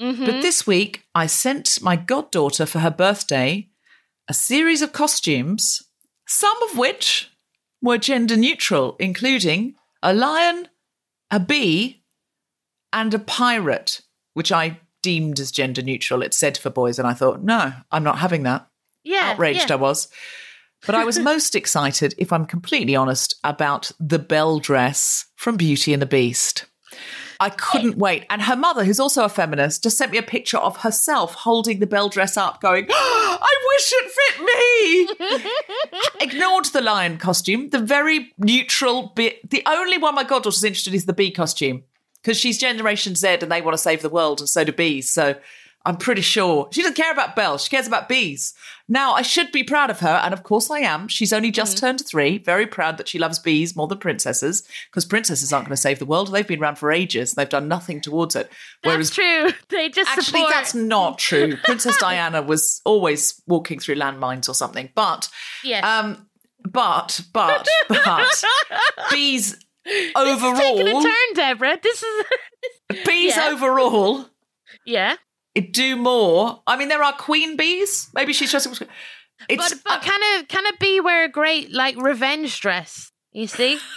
but mm-hmm. this week I sent my goddaughter for her birthday a series of costumes, some of which were gender neutral, including a lion, a bee, and a pirate, which I deemed as gender neutral. It said for boys, and I thought, no, I'm not having that. Yeah. Outraged yeah. I was. But I was most excited, if I'm completely honest, about the Belle dress from Beauty and the Beast. I couldn't wait. And her mother, who's also a feminist, just sent me a picture of herself holding the Belle dress up, going, I wish it fit me. Ignored the lion costume, the very neutral bit. The only one my goddaughter's interested in is the bee costume because she's Generation Z and they want to save the world, and so do bees. So I'm pretty sure she doesn't care about bells. She cares about bees. Now, I should be proud of her, and of course I am. She's only just turned three. Very proud that she loves bees more than princesses, because princesses aren't going to save the world. They've been around for ages. They've done nothing towards it. That's true. They just Actually, support. that's not true. Princess Diana was always walking through landmines or something. But, Yes. um, but, but, but, bees overall Taking a turn, Deborah. This is. bees Yeah. overall yeah. Do more. I mean, there are queen bees. Maybe she's just. It's, But but can a can a bee wear a great like revenge dress? You see?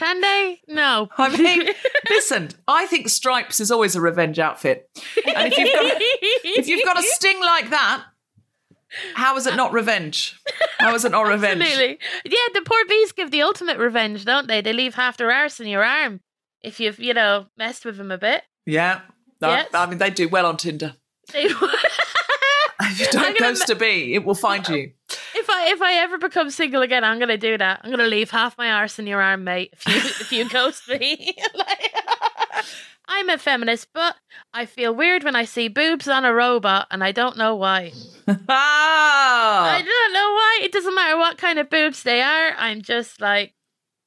Can they? No. I mean, listen. I think stripes is always a revenge outfit, and if you've got if you've got a sting like that, how is it not revenge? How is it not revenge? Absolutely. Yeah, the poor bees give the ultimate revenge, don't they? They leave half their arse in your arm if you've, you know, messed with them a bit. Yeah. No, Yes. I mean, they do well on Tinder. If you don't ghost a bee, it will find you. if I if I ever become single again, I'm gonna do that. I'm gonna leave half my arse in your arm, mate. If you if you ghost me, Like- I'm a feminist, but I feel weird when I see boobs on a robot, and I don't know why. I Ah, don't know why. It doesn't matter what kind of boobs they are. I'm just like,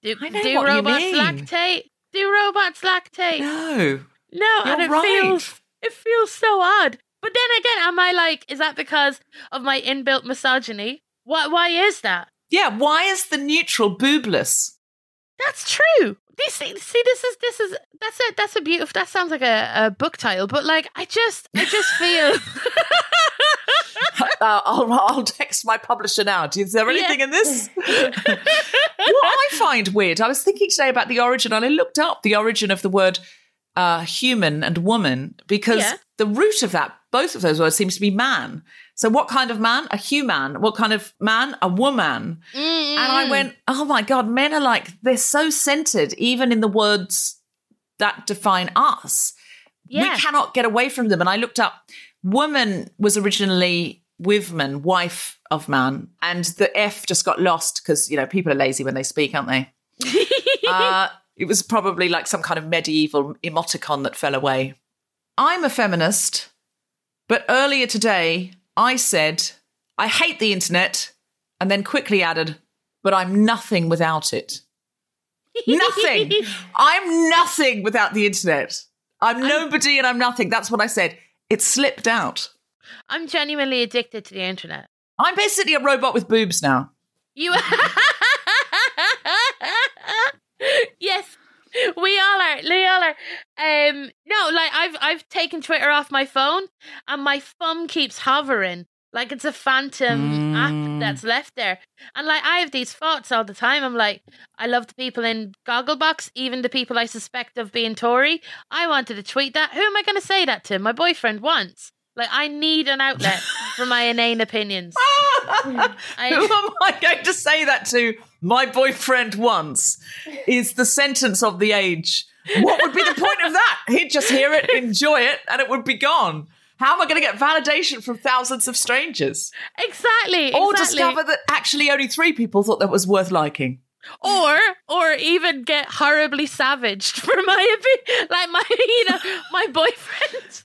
do, I do robots lactate? Do robots lactate? no. No, and You're it right. feels it feels so odd. But then again, am I like, is that because of my inbuilt misogyny? Why why is that? Yeah, why is the neutral boobless? That's true. This, see, see, this is this is that's a that's a beautiful. That sounds like a, a book title, but like I just I just feel. Uh, I'll, I'll text my publisher now. Is there anything Yeah. in this? what I find weird, I was thinking today about the origin, and I looked up the origin of the word uh, human and woman because Yeah. the root of that, both of those words, seems to be man. So, what kind of man? A human. What kind of man? A woman. And I went, oh my God, men are like, they're so centered, even in the words that define us. Yeah. We cannot get away from them. And I looked up, woman was originally woman, wife of man. And the F just got lost because, you know, people are lazy when they speak, aren't they? uh, it was probably like some kind of medieval emoticon that fell away. I'm a feminist, but earlier today I said, I hate the internet, and then quickly added, but I'm nothing without it. Nothing. I'm nothing without the internet. I'm nobody and I'm nothing. That's what I said. It slipped out. I'm genuinely addicted to the internet. I'm basically a robot with boobs now. You. Are Yes, we all are. We all are. Um, no, like I've I've taken Twitter off my phone, and my thumb keeps hovering like it's a phantom app that's left there. And like I have these thoughts all the time. I'm like, I love the people in Gogglebox, even the people I suspect of being Tory. I wanted to tweet that. Who am I going to say that to? My boyfriend once. Like I need an outlet for my inane opinions. Who am I going to say that to? My boyfriend once is the sentence of the age. What would be the point of that? He'd just hear it, enjoy it, and it would be gone. How am I going to get validation from thousands of strangers? Exactly. Or exactly. discover that actually only three people thought that was worth liking? or or even get horribly savaged for my. Like my, you know, my boyfriend.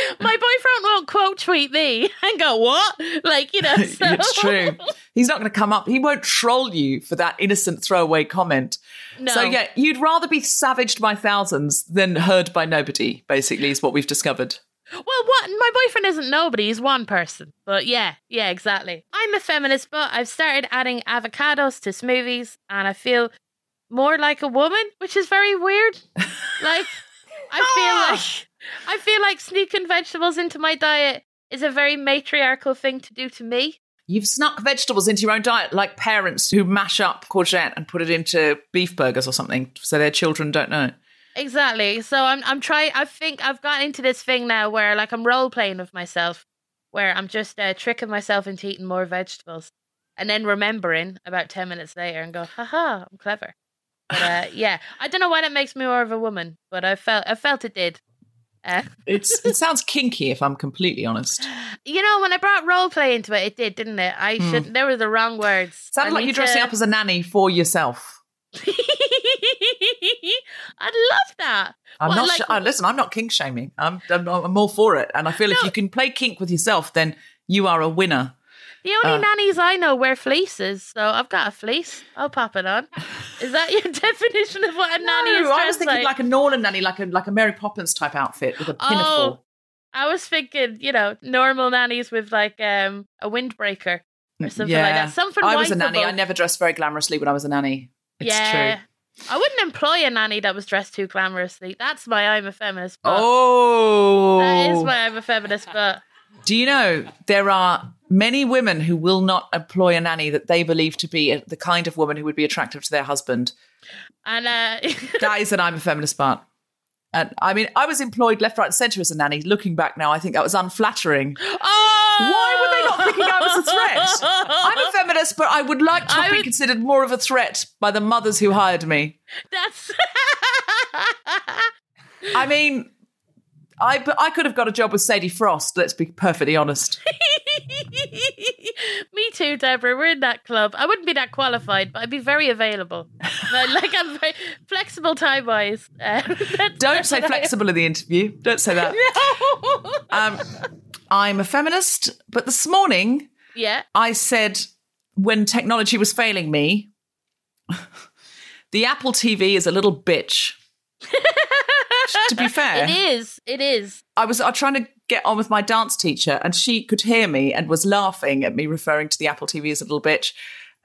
My boyfriend won't quote tweet me and go what? Like you know, so. it's true. He's not going to come up. He won't troll you for that innocent throwaway comment. No. So yeah, you'd rather be savaged by thousands than heard by nobody. Basically, is what we've discovered. Well, what? My boyfriend isn't nobody. He's one person. But yeah, yeah, exactly. I'm a feminist, but I've started adding avocados to smoothies, and I feel more like a woman, which is very weird. like, I ah! feel like I feel like sneaking vegetables into my diet is a very matriarchal thing to do to me. You've snuck vegetables into your own diet, like parents who mash up courgette and put it into beef burgers or something, so their children don't know. Exactly. So I'm I'm trying. I think I've gotten into this thing now where like I'm role playing with myself, where I'm just uh, tricking myself into eating more vegetables, and then remembering about ten minutes later and go, haha, I'm clever. But uh, yeah, I don't know why that makes me more of a woman, but I felt I felt it did. Uh, It's it sounds kinky, if I'm completely honest. you know, when I brought role play into it, it did, didn't it? I should. There were the wrong words. Sounded I like you're dressing to- up as a nanny for yourself. I'd love that. I'm not. like- sh- uh, listen, I'm not kink shaming. I'm, I'm. I'm all for it, and I feel if you can play kink with yourself, then you are a winner. The only Uh, nannies I know wear fleeces, so I've got a fleece. I'll pop it on. Is that your definition of what a nanny is? No, I was thinking like? like a Norland nanny, like a like a Mary Poppins type outfit with a Oh, pinafore. I was thinking, you know, normal nannies with like um a windbreaker or something like that. Something I was a nanny. I never dressed very glamorously when I was a nanny. It's yeah. true. I wouldn't employ a nanny that was dressed too glamorously. That's why I'm a feminist. But Oh, That is why I'm a feminist. But Do you know there are many women who will not employ a nanny that they believe to be the kind of woman who would be attractive to their husband? and uh, That is an I'm a feminist part. And I mean, I was employed left, right, and centre as a nanny. Looking back now, I think that was unflattering. oh, Why were they not thinking I was a threat? I'm a feminist, but I would like to I been would- considered more of a threat by the mothers who hired me. That's. I mean, I but I could have got a job with Sadie Frost. Let's be perfectly honest. Me too, Deborah. We're in that club. I wouldn't be that qualified, but I'd be very available. Like I'm very flexible time wise. Uh, Don't say flexible in the interview. Don't say that. No. Um, I'm a feminist, but this morning yeah. I said when technology was failing me, the Apple TV is a little bitch. To be fair, It is. It is. I was, I was trying to get on with my dance teacher, and she could hear me and was laughing at me referring to the Apple TV as a little bitch.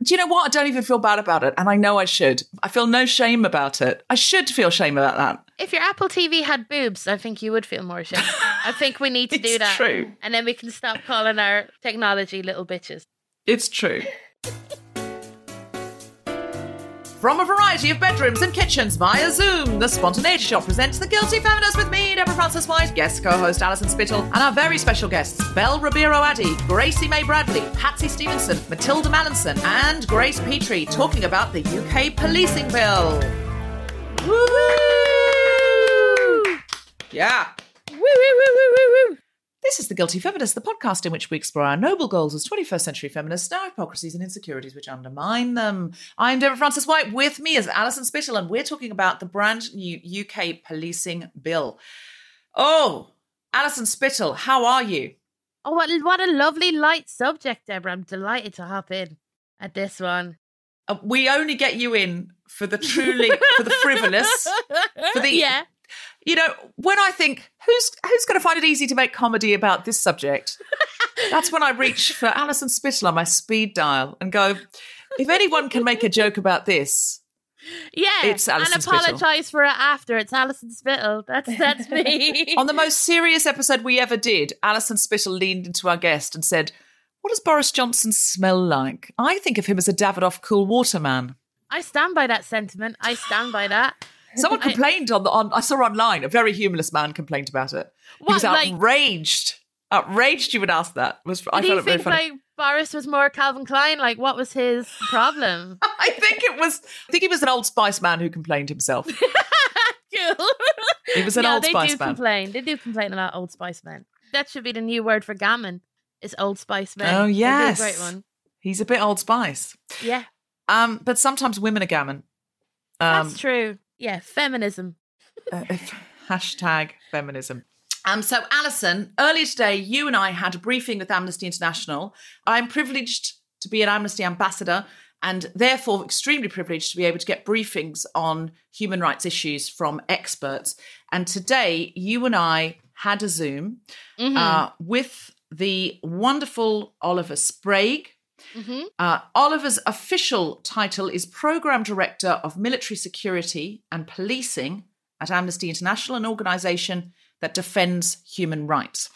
Do you know what? I don't even feel bad about it. And I know I should. I feel no shame about it. I should feel shame about that. If your Apple TV had boobs, I think you would feel more ashamed. I think we need to do It's that. true. And then we can stop calling our technology little bitches. It's true. From a variety of bedrooms and kitchens via Zoom, the Spontaneity Shop presents The Guilty Feminist with me, Deborah Frances-White, guest co-host Alison Spittle, and our very special guests, Bell Ribeiro-Addy, Gracie Mae Bradley, Patsy Stevenson, Mathilda Mallinson, and Grace Petrie, talking about the UK policing bill. Woo! Yeah. Woo, woo, woo, woo, woo, woo. This is The Guilty Feminist, the podcast in which we explore our noble goals as 21st century feminists, our hypocrisies and insecurities which undermine them. I'm Deborah Frances-White. With me is Alison Spittle, and we're talking about the brand new UK policing bill. Oh, Alison Spittle, how are you? Oh, what, what a lovely light subject, Deborah. I'm delighted to hop in at this one. Uh, we only get you in for the truly, for the frivolous, for the yeah. You know, when I think who's who's going to find it easy to make comedy about this subject, that's when I reach for Alison Spittle on my speed dial and go, if anyone can make a joke about this, Yeah, It's Alison and apologise for it after. It's Alison Spittle. That's that's me. on the most serious episode we ever did, Alison Spittle leaned into our guest and said, "What does Boris Johnson smell like? I think of him as a Davidoff cool water man." I stand by that sentiment. I stand by that. Someone complained on the on. I saw online a very humorless man complained about it. He What, was like- outraged. Outraged, you would ask that. Was I found it very funny. like Boris was more Calvin Klein? Like, what was his problem? I think it was. I think he was an Old Spice man who complained himself. cool. He was an Old they do man. complain. They do complain a lot. Old Spice men. That should be the new word for gammon. Is Old Spice men. Oh yes, great one. He's a bit Old Spice. Yeah, Um, but sometimes women are gammon. Um, that's true. Yeah, feminism. uh, hashtag feminism. Um, so, Alison, earlier today, you and I had a briefing with Amnesty International. I'm privileged to be an Amnesty ambassador and therefore extremely privileged to be able to get briefings on human rights issues from experts. And today, you and I had a Zoom Mm-hmm. uh, with the wonderful Oliver Sprague. Hmm Uh, Oliver's official title is Program Director of Military Security and Policing at Amnesty International, an organization that defends human rights.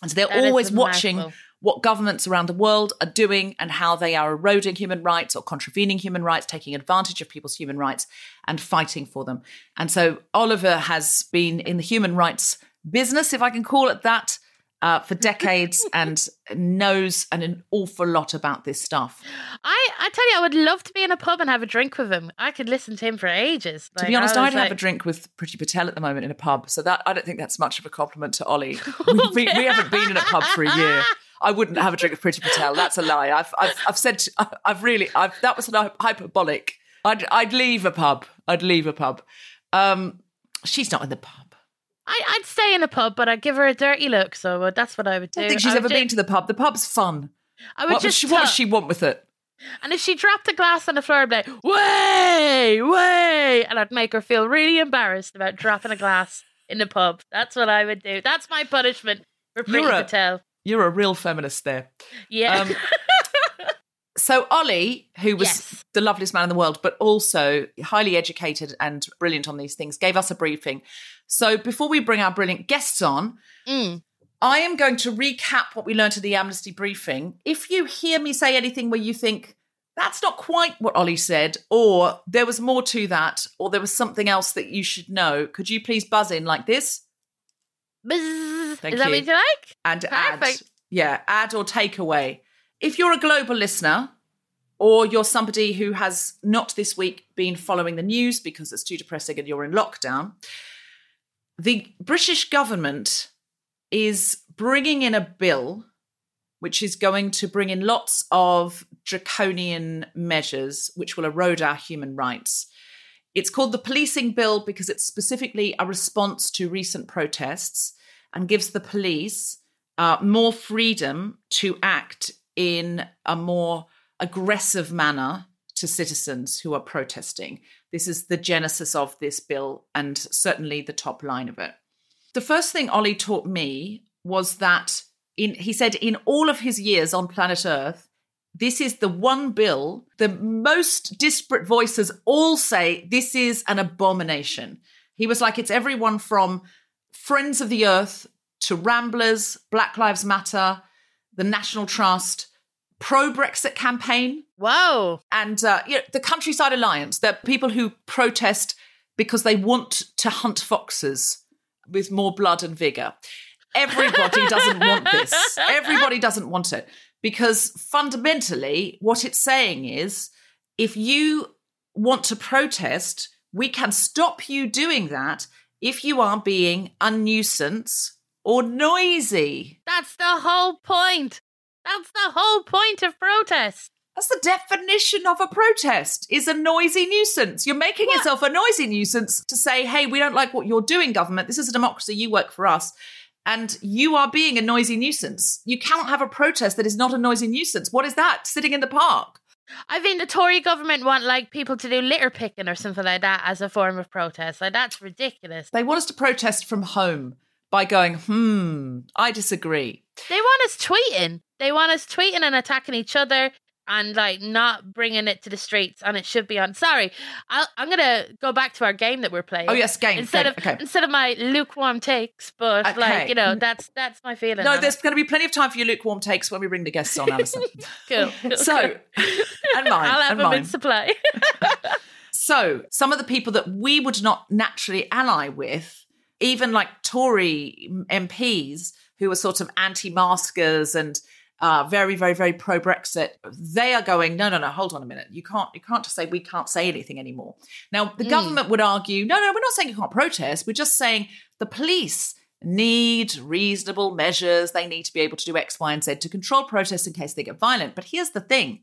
And so they're That always watching what governments around the world are doing and how they are eroding human rights or contravening human rights, taking advantage of people's human rights and fighting for them. And so Oliver has been in the human rights business, if I can call it that, uh, for decades and knows an, an awful lot about this stuff. I, I tell you, I would love to be in a pub and have a drink with him. I could listen to him for ages. To be honest, I I'd was have a drink with Priti Patel at the moment in a pub, so that I don't think that's much of a compliment to Ollie. We've been- we haven't been in a pub for a year. I wouldn't have a drink with Priti Patel. That's a lie. I've I've, I've said I've really I've, that was an hyperbolic. I'd I'd leave a pub. I'd leave a pub. Um, she's not in the pub. I, I'd stay in a pub, but I'd give her a dirty look. So uh, that's what I would do. I don't think she's ever been to the pub. The pub's fun. I would What, would just she, what does she want with it? And if she dropped a glass on the floor, I'd be like, way, way. And I'd make her feel really embarrassed about dropping a glass in the pub. That's what I would do. That's my punishment for Priti You're a- Patel. You're a real feminist there. Yeah. Um, So Ollie, who was Yes. the loveliest man in the world, but also highly educated and brilliant on these things, gave us a briefing. So before we bring our brilliant guests on, Mm. I am going to recap what we learned at the Amnesty briefing. If you hear me say anything where you think that's not quite what Ollie said, or there was more to that, or there was something else that you should know, could you please buzz in like this Bzzz. Thank Is that you. what you like? and add? Yeah, add or take away. If you're a global listener, or you're somebody who has not this week been following the news because it's too depressing and you're in lockdown, the British government is bringing in a bill which is going to bring in lots of draconian measures which will erode our human rights. It's called the Policing Bill because it's specifically a response to recent protests and gives the police uh, more freedom to act in a more aggressive manner to citizens who are protesting. This is the genesis of this bill and certainly the top line of it. The first thing Ollie taught me was that in he said in all of his years on planet Earth, this is the one bill the most disparate voices all say this is an abomination. He was like, it's everyone from Friends of the Earth to Ramblers, Black Lives Matter, the National Trust, pro Brexit campaign, Whoa. and uh, you know, the Countryside Alliance. They're people who protest because they want to hunt foxes with more blood and vigor. Everybody doesn't want this. Everybody doesn't want it because fundamentally, what it's saying is if you want to protest, we can stop you doing that if you are being a nuisance or noisy. That's the whole point. That's the whole point of protest. That's the definition of a protest is a noisy nuisance. You're making What? yourself a noisy nuisance to say, hey, we don't like what you're doing, government. This is a democracy. You work for us. And you are being a noisy nuisance. You cannot have a protest that is not a noisy nuisance. What is that? Sitting in the park. I think the Tory government want like people to do litter picking or something like that as a form of protest. Like that's ridiculous. They want us to protest from home by going, hmm, I disagree. They want us tweeting. They want us tweeting and attacking each other and like not bringing it to the streets. And it should be on. Sorry, I'll, I'm gonna go back to our game that we're playing. Oh, yes, game, Instead game, of okay. instead of my lukewarm takes, but Okay. like you know, that's that's my feeling. No, there's it. to be plenty of time for your lukewarm takes when we bring the guests on, Alison. cool. cool, so, cool. and mine, I'll have and them mine. in supply. So, some of the people that we would not naturally ally with, even like Tory MPs who are sort of anti maskers and uh, very, very, very pro Brexit, they are going, no, no, no, hold on a minute. You can't, you can't just say we can't say anything anymore. Now, the government would argue, no, no, we're not saying you can't protest. We're just saying the police need reasonable measures. They need to be able to do X, Y, and Z to control protests in case they get violent. But here's the thing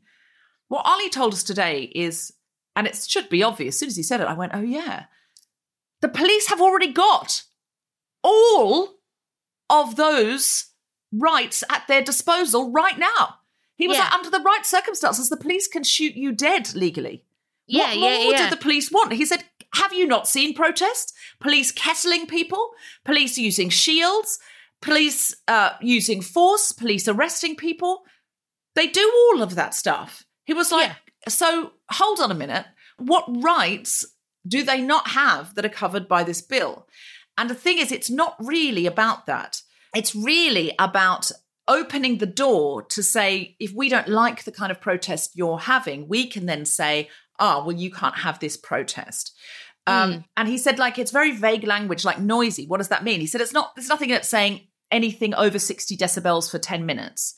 what Ollie told us today is, and it should be obvious, as soon as he said it, I went, oh, yeah. The police have already got all of those rights at their disposal right now. He was Yeah. like, under the right circumstances, the police can shoot you dead legally. Yeah, what more yeah. do the police want? He said, Have you not seen protests? Police kettling people, police using shields, police uh, using force, police arresting people. They do all of that stuff. He was like, So hold on a minute. What rights do they not have that are covered by this bill? And the thing is, it's not really about that. It's really about opening the door to say, if we don't like the kind of protest you're having, we can then say, ah, well, you can't have this protest. Um, And he said, like, it's very vague language, like noisy. What does that mean? He said, it's not, there's nothing in it saying anything over 60 decibels for 10 minutes.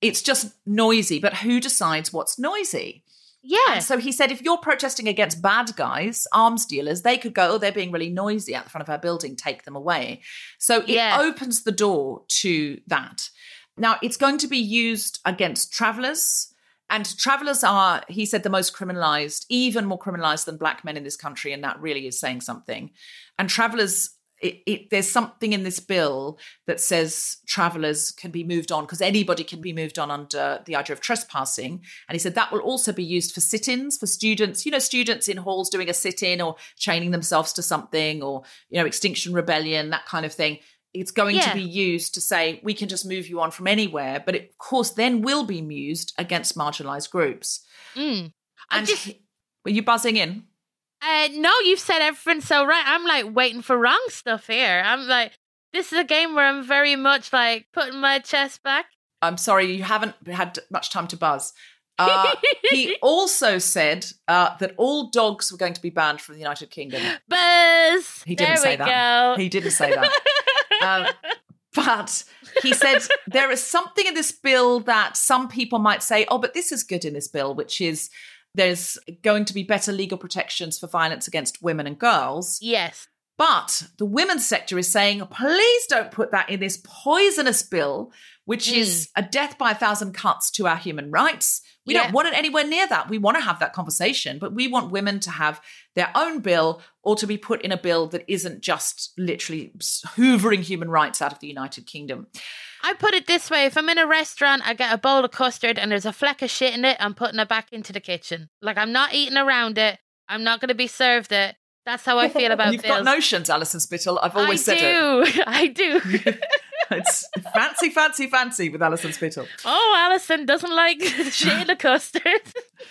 It's just noisy, but who decides what's noisy? Yeah. And so he said, if you're protesting against bad guys, arms dealers, they could go, oh, they're being really noisy at the front of our building, take them away. So it Yeah. opens the door to that. Now, it's going to be used against travelers. And travelers are, he said, the most criminalized, even more criminalized than black men in this country. And that really is saying something. And travelers, it, it, there's something in this bill that says travelers can be moved on because anybody can be moved on under the idea of trespassing. And he said that will also be used for sit ins for students, you know, students in halls doing a sit in or chaining themselves to something or, you know, Extinction Rebellion, that kind of thing. It's going Yeah. to be used to say we can just move you on from anywhere, but it, of course then will be used against marginalized groups. Mm. And just- were you buzzing in? Uh, no, you've said everything so right. I'm like waiting for wrong stuff here. I'm like, this is a game where I'm very much like putting my chest back. I'm sorry, you haven't had much time to buzz. Uh, he also said uh, that all dogs were going to be banned from the United Kingdom. Buzz. He didn't there say we that. Go. He didn't say that. Um, but he said there is something in this bill that some people might say, oh, but this is good in this bill, which is there's going to be better legal protections for violence against women and girls. yes. But the women's sector is saying, please don't put that in this poisonous bill, which mm. is a death by a thousand cuts to our human rights. We Yeah. don't want it anywhere near that. We want to have that conversation, but we want women to have their own bill or to be put in a bill that isn't just literally hoovering human rights out of the United Kingdom. I put it this way: if I'm in a restaurant, I get a bowl of custard and there's a fleck of shit in it, I'm putting it back into the kitchen. Like I'm not eating around it. I'm not going to be served it. That's how I feel about You've bills. got notions, Alison Spittle. I've always I said it. I do. I do. It's fancy, fancy, fancy with Alison Spittle. Oh, Alison doesn't like Sheila custard.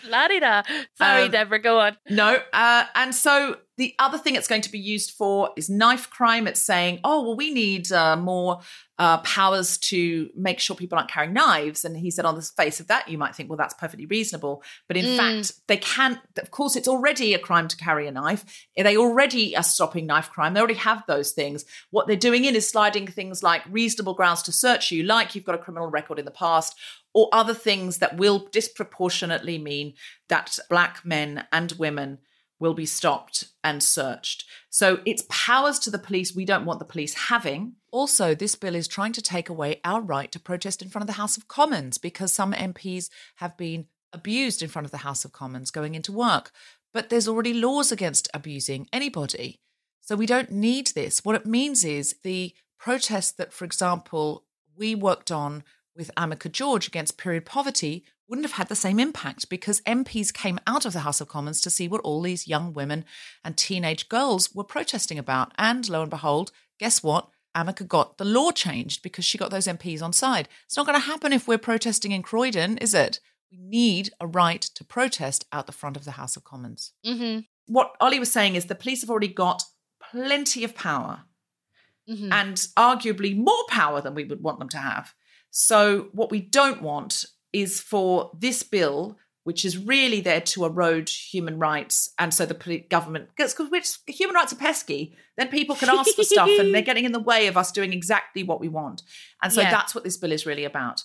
La di da. Sorry, Um, Deborah, go on. No, uh, and so the other thing it's going to be used for is knife crime. It's saying, oh, well, we need uh, more uh, powers to make sure people aren't carrying knives. And he said, on the face of that, you might think, well, that's perfectly reasonable. But in fact, they can't, of course, it's already a crime to carry a knife. They already are stopping knife crime. They already have those things. What they're doing in is sliding things like reasonable grounds to search you, like you've got a criminal record in the past, or other things that will disproportionately mean that black men and women will be stopped and searched. So it's powers to the police we don't want the police having. Also, this bill is trying to take away our right to protest in front of the House of Commons because some MPs have been abused in front of the House of Commons going into work. But there's already laws against abusing anybody. So we don't need this. What it means is the protest that, for example, we worked on with Amika George against period poverty wouldn't have had the same impact because MPs came out of the House of Commons to see what all these young women and teenage girls were protesting about. And lo and behold, guess what? Amika got the law changed because she got those MPs on side. It's not going to happen if we're protesting in Croydon, is it? We need a right to protest out the front of the House of Commons. Mm-hmm. What Ollie was saying is the police have already got plenty of power Mm-hmm. and arguably more power than we would want them to have. So, what we don't want is for this bill, which is really there to erode human rights, and so the government gets because which human rights are pesky, then people can ask for stuff and they're getting in the way of us doing exactly what we want. And so Yeah. that's what this bill is really about.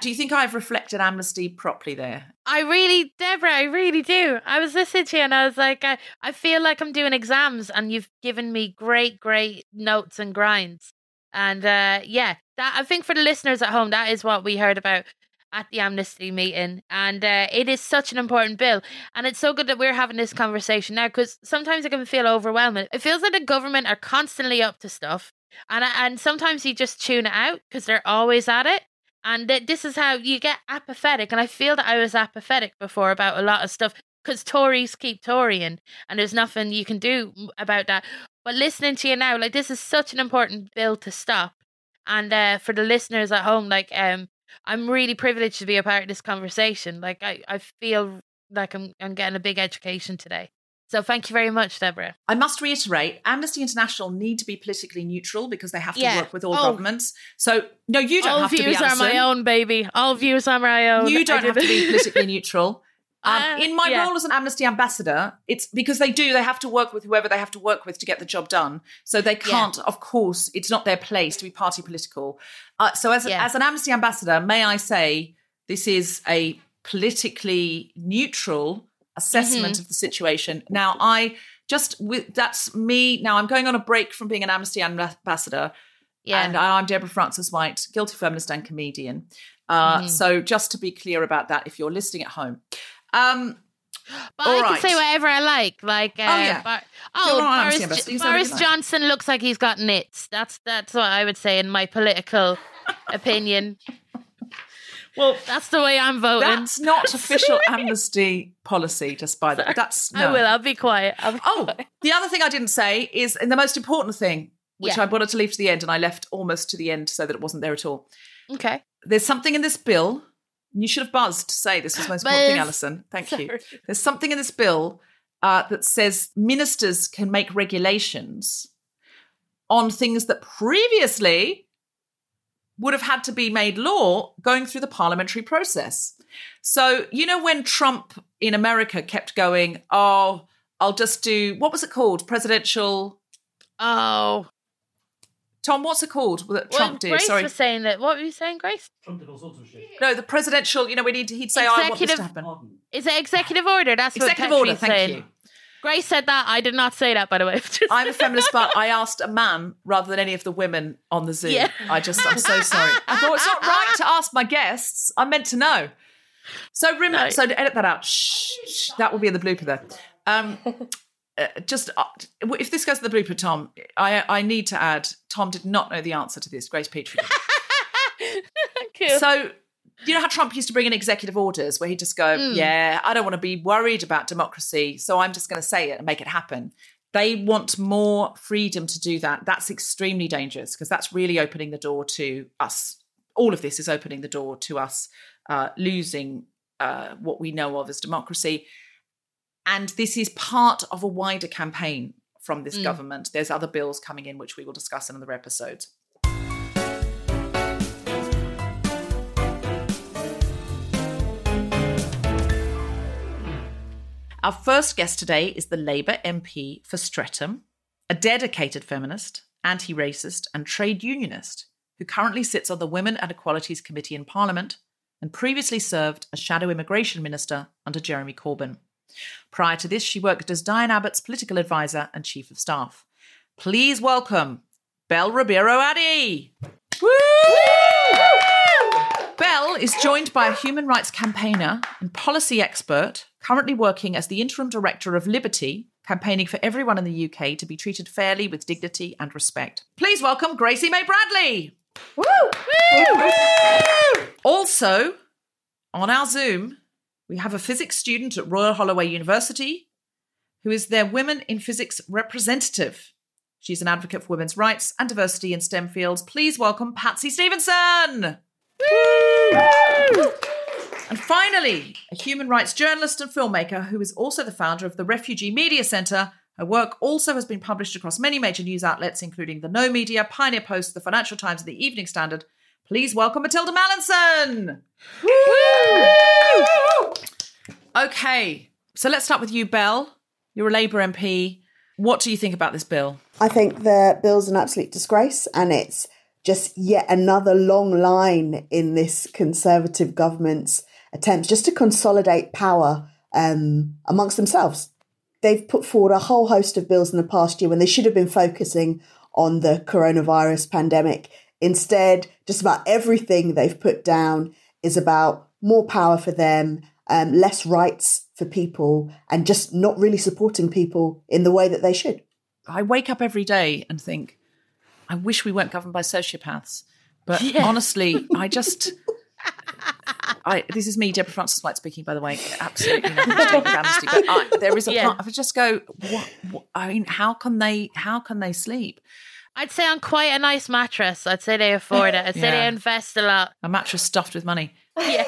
Do you think I've reflected amnesty properly there? I really, Deborah, I really do. I was listening to you and I was like, I, I feel like I'm doing exams and you've given me great, great notes and grinds. And uh, yeah, that I think for the listeners at home, that is what we heard about at the amnesty meeting. And uh, it is such an important bill. And it's so good that we're having this conversation now because sometimes it can feel overwhelming. It feels like the government are constantly up to stuff. And, and sometimes you just tune it out because they're always at it. And th- this is how you get apathetic. And I feel that I was apathetic before about a lot of stuff because Tories keep Torying and there's nothing you can do about that. But listening to you now, like this is such an important bill to stop. And uh, for the listeners at home, like um, I'm really privileged to be a part of this conversation. Like I, I feel like I'm, I'm getting a big education today. So thank you very much, Deborah. I must reiterate, Amnesty International need to be politically neutral because they have to Yeah. work with all Oh. governments. So no, you don't All have to be views are my own, baby. All views are my own. You don't have to be politically neutral. Um, Uh, in my yeah. role as an Amnesty ambassador, it's because they do, they have to work with whoever they have to work with to get the job done. So they can't, of course, it's not their place to be party political. Uh, so as, Yeah. as an Amnesty ambassador, may I say, this is a politically neutral assessment Mm-hmm. of the situation. Now, I just, with that's me. Now, I'm going on a break from being an Amnesty ambassador. Yeah. And I'm Deborah Frances-White, guilty feminist and comedian. Uh, Mm-hmm. So just to be clear about that, if you're listening at home. Um, But I can say whatever I like. Like, uh, Oh, yeah. Bar- oh, Boris, honest, Ambassador. You say Boris like. Johnson looks like he's got nits. That's that's what I would say in my political opinion. well, That's the way I'm voting. that's not official amnesty policy, just by the way. That's I no. will. I'll be quiet. I'll be Oh, quiet. the other thing I didn't say is, and the most important thing, which Yeah. I wanted to leave to the end, and I left almost to the end so that it wasn't there at all. Okay. There's something in this bill. You should have buzzed to say this was the most important thing. Alison. Thank you. There's something in this bill uh, that says ministers can make regulations on things that previously would have had to be made law going through the parliamentary process. So, you know, when Trump in America kept going, oh, I'll just do, what was it called? Presidential. Oh, Tom, what's it called that well, Trump did? Grace Sorry. was saying that. What were you saying, Grace? Trump did all sorts of shit. No, the presidential, you know, we need to. he'd say, oh, I want this to Executive- happen. Is it executive order? That's Executive what order, thank saying. you. Grace said that. I did not say that, by the way. I'm a feminist, but I asked a man rather than any of the women on the Zoom. Yeah. I just, I'm so sorry. I thought it's not right to ask my guests. I'm meant to know. So remember, No. so edit that out. Shh, shh, that will be in the blooper there. Um, just uh, if this goes to the blooper, Tom, I I need to add. Tom did not know the answer to this. Grace Petrie. cool. So you know how Trump used to bring in executive orders where he'd just go, Mm. "Yeah, I don't want to be worried about democracy, so I'm just going to say it and make it happen." They want more freedom to do that. That's extremely dangerous because that's really opening the door to us. All of this is opening the door to us uh, losing uh, what we know of as democracy. And this is part of a wider campaign from this Mm. government. There's other bills coming in, which we will discuss in other episodes. Our first guest today is the Labour MP for Streatham, a dedicated feminist, anti racist, and trade unionist who currently sits on the Women and Equalities Committee in Parliament and previously served as Shadow Immigration Minister under Jeremy Corbyn. Prior to this, she worked as Diane Abbott's political advisor and chief of staff. Please welcome Belle Ribeiro Addy. Bell is joined by a human rights campaigner and policy expert, currently working as the interim director of Liberty, campaigning for everyone in the UK to be treated fairly with dignity and respect. Please welcome Gracie Mae Bradley. Also, on our Zoom, we have a physics student at Royal Holloway University who is their Women in Physics representative. She's an advocate for women's rights and diversity in STEM fields. Please welcome Patsy Stevenson. And finally, a human rights journalist and filmmaker who is also the founder of the Refugee Media Centre. Her work also has been published across many major news outlets, including the No Media, Pioneer Post, the Financial Times, and the Evening Standard. Please welcome Mathilda Mallinson. Okay, so let's start with you, Bell. You're a Labour MP. What do you think about this bill? I think the bill's an absolute disgrace and it's just yet another long line in this Conservative government's attempts just to consolidate power um, amongst themselves. They've put forward a whole host of bills in the past year when they should have been focusing on the coronavirus pandemic. Instead, just about everything they've put down is about more power for them, um, less rights for people, and just not really supporting people in the way that they should. I wake up every day and think, I wish we weren't governed by sociopaths. But honestly, I just. I, this is me, Deborah Frances-White speaking, by the way. Absolutely nothing to do with amnesty. But I, there is a Yeah. part. I just go, what, what? I mean, how can they? How can they sleep? I'd say on quite a nice mattress. I'd say they afford it. I'd say Yeah. they invest a lot. A mattress stuffed with money. Yeah.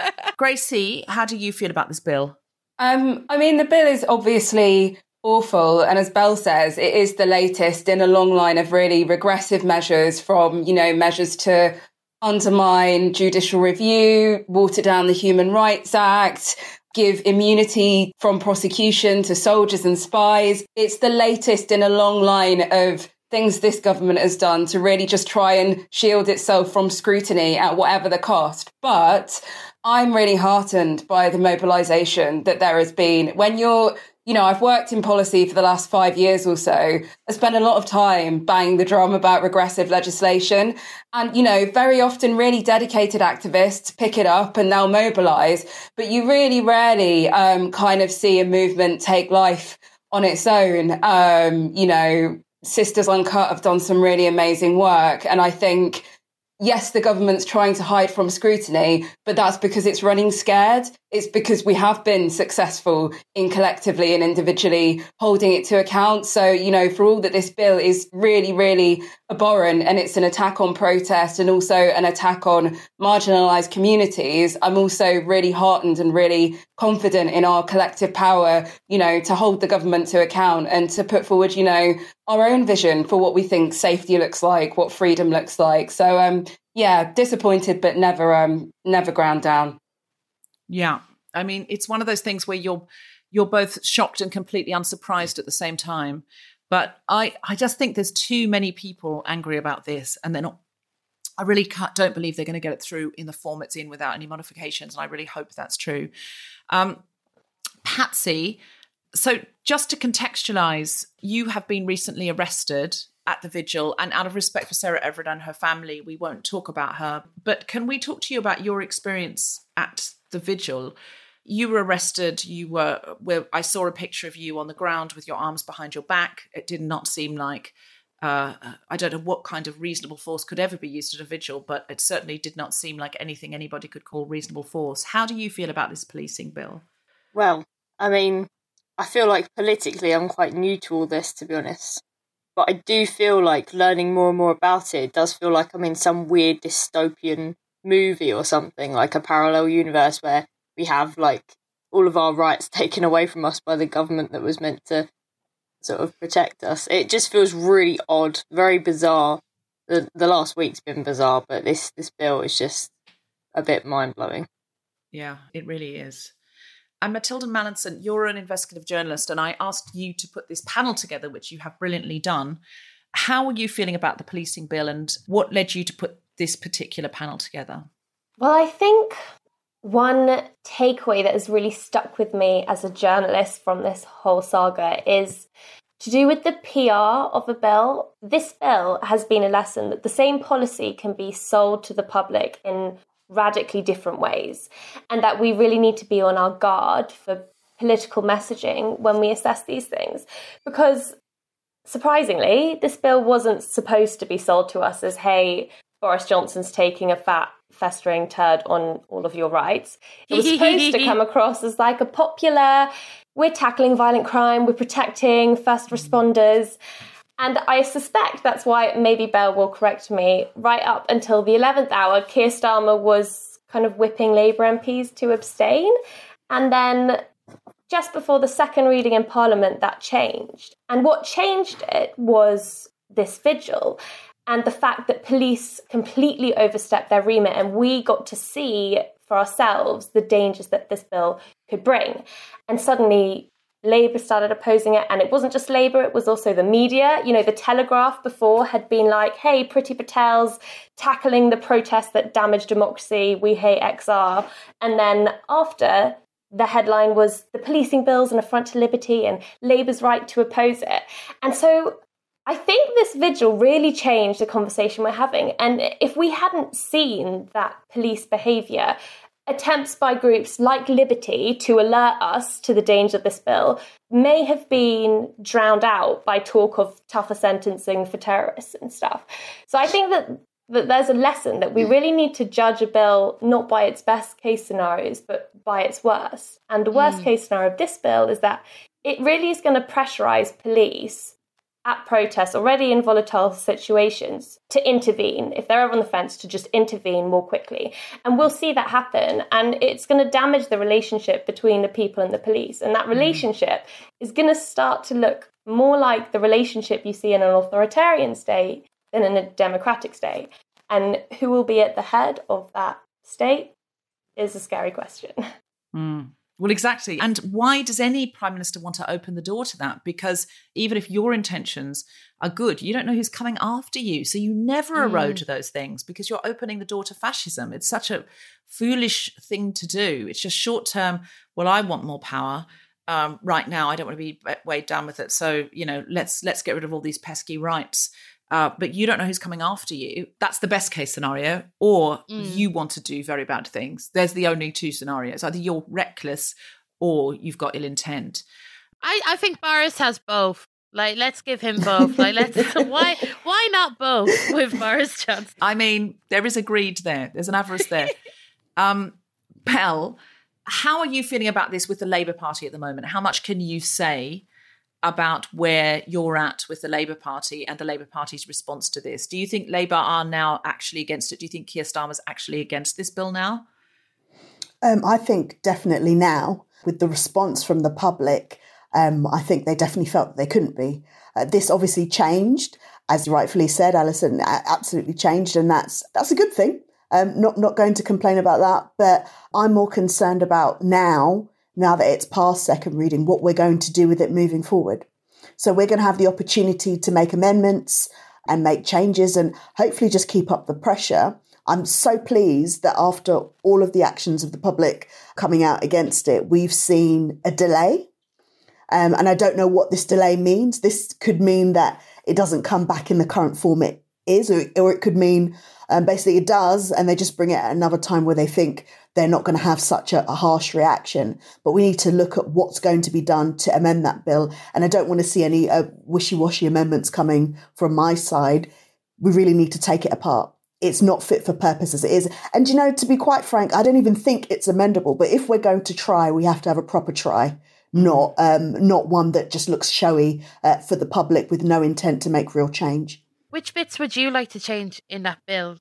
Gracie, how do you feel about this bill? Um, I mean, the bill is obviously awful, and as Bell says, it is the latest in a long line of really regressive measures. From you know measures to undermine judicial review, water down the Human Rights Act, give immunity from prosecution to soldiers and spies. It's the latest in a long line of things this government has done to really just try and shield itself from scrutiny at whatever the cost. But I'm really heartened by the mobilization that there has been. When you're, you know, I've worked in policy for the last five years or so. I spent a lot of time banging the drum about regressive legislation. And, you know, very often really dedicated activists pick it up and they'll mobilize. But you really rarely um, kind of see a movement take life on its own. Um, you know, Sisters Uncut have done some really amazing work. And I think yes, the government's trying to hide from scrutiny, but that's because it's running scared. It's because we have been successful in collectively and individually holding it to account. So, you know, for all that this bill is really, really abhorrent and it's an attack on protest and also an attack on marginalized communities, I'm also really heartened and really confident in our collective power, you know, to hold the government to account and to put forward, you know, our own vision for what we think safety looks like, what freedom looks like. So, um, yeah, disappointed, but never, um, never ground down. Yeah. I mean, it's one of those things where you're you're both shocked and completely unsurprised at the same time. But I I just think there's too many people angry about this, and they're not. I really don't believe they're going to get it through in the form it's in without any modifications, and I really hope that's true. Um, Patsy, so just to contextualize, you have been recently arrested at the vigil, and out of respect for Sarah Everard and her family, we won't talk about her. But can we talk to you about your experience at the vigil? You were arrested. You were where I saw a picture of you on the ground with your arms behind your back. It did not seem like uh, I don't know what kind of reasonable force could ever be used at a vigil, but it certainly did not seem like anything anybody could call reasonable force. How do you feel about this policing bill? Well, I mean, I feel like politically I'm quite new to all this, to be honest. But I do feel like learning more and more about it, it does feel like I'm in some weird dystopian movie or something, like a parallel universe where we have like all of our rights taken away from us by the government that was meant to sort of protect us. It just feels really odd, very bizarre. The the last week's been bizarre, but this this bill is just a bit mind blowing. Yeah, it really is. And Mathilda Mallinson, you're an investigative journalist, and I asked you to put this panel together, which you have brilliantly done. How are you feeling about the policing bill, and what led you to put this particular panel together? Well, I think one takeaway that has really stuck with me as a journalist from this whole saga is to do with the PR of a bill. This bill has been a lesson that the same policy can be sold to the public in radically different ways, and that we really need to be on our guard for political messaging when we assess these things. Because surprisingly, this bill wasn't supposed to be sold to us as, hey, Boris Johnson's taking a fat festering turd on all of your rights. It was supposed to come across as like a popular, we're tackling violent crime, we're protecting first responders. And I suspect that's why maybe Bell will correct me. Right up until the 11th hour, Keir Starmer was kind of whipping Labour MPs to abstain. And then just before the second reading in Parliament, that changed. And what changed it was this vigil and the fact that police completely overstepped their remit and we got to see for ourselves the dangers that this bill could bring. And suddenly Labour started opposing it, and it wasn't just Labour, it was also the media. You know, the Telegraph before had been like, hey, Priti Patel's tackling the protests that damage democracy, we hate XR. And then after, the headline was the policing bill's an affront to liberty and Labour's right to oppose it. And so I think this vigil really changed the conversation we're having. And if we hadn't seen that police behaviour, attempts by groups like Liberty to alert us to the danger of this bill may have been drowned out by talk of tougher sentencing for terrorists and stuff. So I think that that there's a lesson that we really need to judge a bill not by its best case scenarios, but by its worst. And the worst mm. case scenario of this bill is that it really is going to pressurize police at protests already in volatile situations to intervene if they're ever on the fence to just intervene more quickly. And we'll see that happen. And it's going to damage the relationship between the people and the police. And that mm. relationship is going to start to look more like the relationship you see in an authoritarian state than in a democratic state. And who will be at the head of that state is a scary question. Mm. Well, exactly. And why does any prime minister want to open the door to that? Because even if your intentions are good, you don't know who's coming after you. So you never mm. erode to those things because you're opening the door to fascism. It's such a foolish thing to do. It's just short term, well, I want more power. Um, right now, I don't want to be weighed down with it. So, you know, let's let's get rid of all these pesky rights uh, but you don't know who's coming after you. That's the best case scenario. Or mm. you want to do very bad things. There's the only two scenarios. Either you're reckless or you've got ill intent. I, I think Boris has both. Like, let's give him both. Like, let's why why not both with Boris Johnson? I mean, there is a greed there. There's an avarice there. um, Bell, how are you feeling about this with the Labour Party at the moment? How much can you say about where you're at with the Labour Party and the Labour Party's response to this. Do you think Labour are now actually against it? Do you think Keir Starmer's actually against this bill now? Um, I think definitely now, with the response from the public, um, I think they definitely felt they couldn't be. Uh, this obviously changed, as you rightfully said, Alison. Absolutely changed, and that's that's a good thing. Um, not not going to complain about that, but I'm more concerned about now now that it's past second reading, what we're going to do with it moving forward. So we're going to have the opportunity to make amendments and make changes and hopefully just keep up the pressure. I'm so pleased that after all of the actions of the public coming out against it, we've seen a delay. Um, and I don't know what this delay means. This could mean that it doesn't come back in the current form it is, or, or it could mean um, basically it does, and they just bring it at another time where they think they're not going to have such a, a, harsh reaction. But we need to look at what's going to be done to amend that bill. And I don't want to see any uh, wishy washy amendments coming from my side. We really need to take it apart. It's not fit for purpose as it is. And, you know, to be quite frank, I don't even think it's amendable. But if we're going to try, we have to have a proper try. not um, not one that just looks showy uh, for the public with no intent to make real change. Which bits would you like to change in that bill?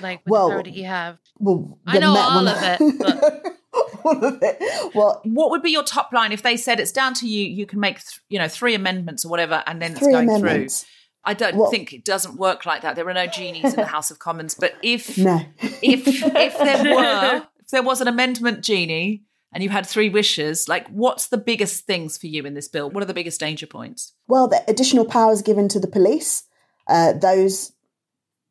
Like with Well, the power that you have. Well, I know Met all one- of it, but all of it. Well, What would be your top line if they said it's down to you? You can make th- you know three amendments or whatever, and then three it's going amendments. through. I don't Well- think it doesn't work like that. There are no genies in the House of Commons. But if No. if if there were if there was an amendment genie and you had three wishes, like what's the biggest things for you in this bill? What are the biggest danger points? Well, the additional powers given to the police, uh, those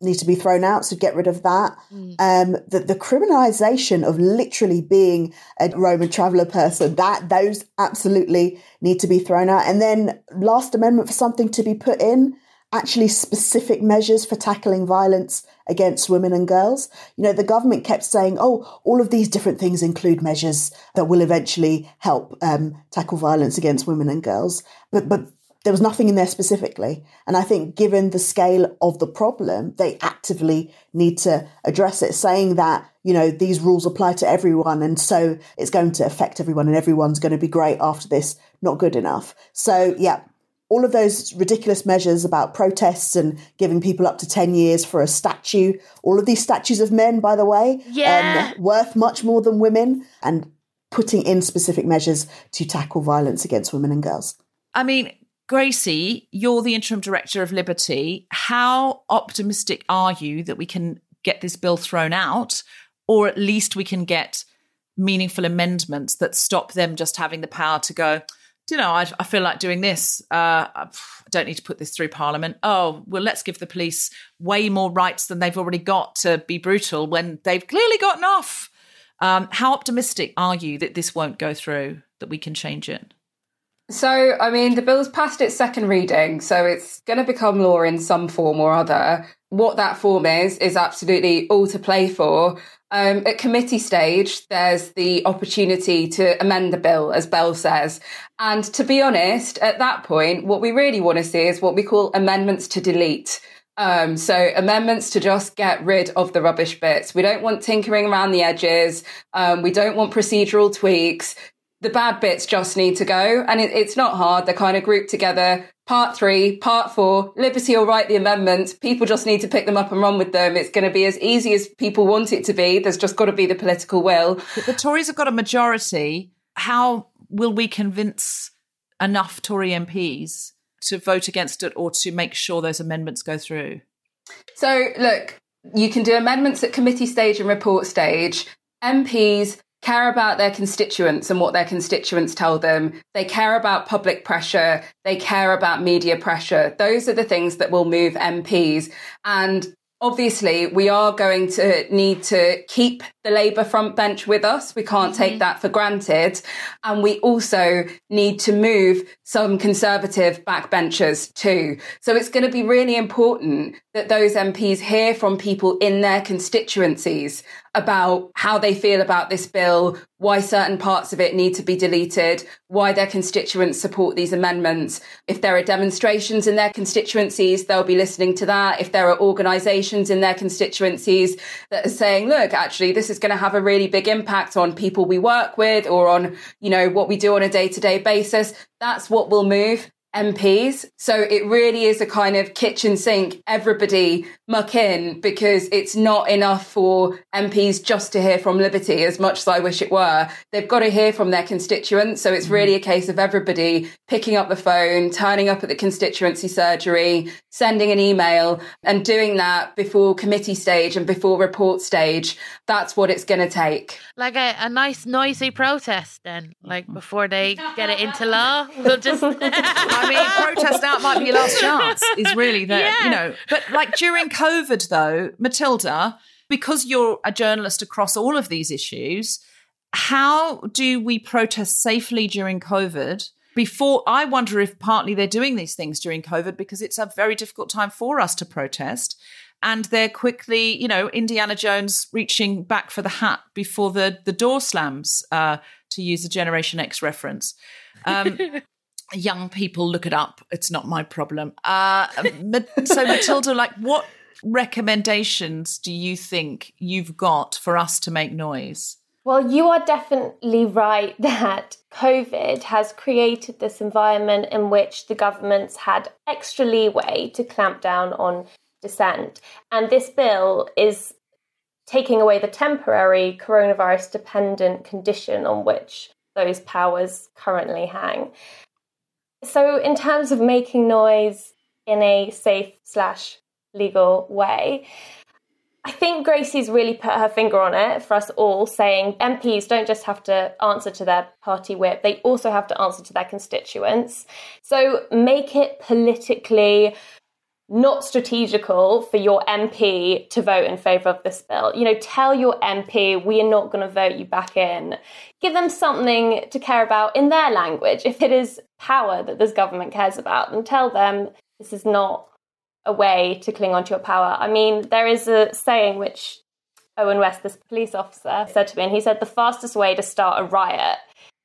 need to be thrown out. So get rid of that. Um, the, the criminalisation of literally being a Roman traveller person, that those absolutely need to be thrown out. And then last amendment for something to be put in, actually specific measures for tackling violence against women and girls. You know, the government kept saying, oh, all of these different things include measures that will eventually help um, tackle violence against women and girls. But, but there was nothing in there specifically. And I think given the scale of the problem, they actively need to address it, saying that, you know, these rules apply to everyone. And so it's going to affect everyone and everyone's going to be great after this, not good enough. So, yeah, all of those ridiculous measures about protests and giving people up to 10 years for a statue, all of these statues of men, by the way, Yeah. um, worth much more than women, and putting in specific measures to tackle violence against women and girls. I mean, Gracie, you're the interim director of Liberty. How optimistic are you that we can get this bill thrown out, or at least we can get meaningful amendments that stop them just having the power to go? You know, I, I feel like doing this. Uh, I don't need to put this through Parliament. Oh, well, let's give the police way more rights than they've already got to be brutal when they've clearly got enough. Um, how optimistic are you that this won't go through, that we can change it? So, I mean, the bill's passed its second reading, so it's going to become law in some form or other. What that form is, is absolutely all to play for. Um, at committee stage, there's the opportunity to amend the bill, as Bell says. And to be honest, at that point, what we really want to see is what we call amendments to delete. Um, so amendments to just get rid of the rubbish bits. We don't want tinkering around the edges. Um, we don't want procedural tweaks the bad bits just need to go. And it, it's not hard. They're kind of grouped together. Part three, part four, Liberty will write the amendments. People just need to pick them up and run with them. It's going to be as easy as people want it to be. There's just got to be the political will. But the Tories have got a majority. How will we convince enough Tory MPs to vote against it or to make sure those amendments go through? So, look, you can do amendments at committee stage and report stage. MPs care about their constituents and what their constituents tell them. They care about public pressure. They care about media pressure. Those are the things that will move MPs. And obviously, we are going to need to keep the Labour front bench with us. We can't take mm-hmm. that for granted. And we also need to move some Conservative backbenchers too. So it's going to be really important that those MPs hear from people in their constituencies about how they feel about this bill, why certain parts of it need to be deleted, why their constituents support these amendments. If there are demonstrations in their constituencies, they'll be listening to that. If there are organisations in their constituencies that are saying, look, actually, this is going to have a really big impact on people we work with or on, you know, what we do on a day to day basis, that's what will move. MPs. So it really is a kind of kitchen sink, everybody muck in because it's not enough for MPs just to hear from Liberty as much as I wish it were. They've got to hear from their constituents. So it's really mm-hmm. a case of everybody picking up the phone, turning up at the constituency surgery, sending an email and doing that before committee stage and before report stage. That's what it's going to take. like a, a nice noisy protest then, like mm-hmm. before they get it into law. We'll just I mean, protest out might be your last chance, is really the, Yeah. you know. But like during COVID, though, Mathilda, because you're a journalist across all of these issues, how do we protest safely during COVID? Before, I wonder if partly they're doing these things during COVID because it's a very difficult time for us to protest. And they're quickly, you know, Indiana Jones reaching back for the hat before the, the door slams, uh, to use a Generation X reference. Um, young people look it up. It's not my problem. Uh, so, Mathilda, like, what recommendations do you think you've got for us to make noise? Well, you are definitely right that COVID has created this environment in which the government's had extra leeway to clamp down on dissent. And this bill is taking away the temporary coronavirus dependent condition on which those powers currently hang. So, in terms of making noise in a safe slash legal way, I think Gracie's really put her finger on it for us all, saying MPs don't just have to answer to their party whip, they also have to answer to their constituents. So make it politically not strategical for your MP to vote in favour of this bill. You know, tell your MP we are not going to vote you back in. Give them something to care about in their language. If it is power that this government cares about, then tell them this is not a way to cling onto your power. I mean, there is a saying which Owen West, this police officer, said to me, and he said the fastest way to start a riot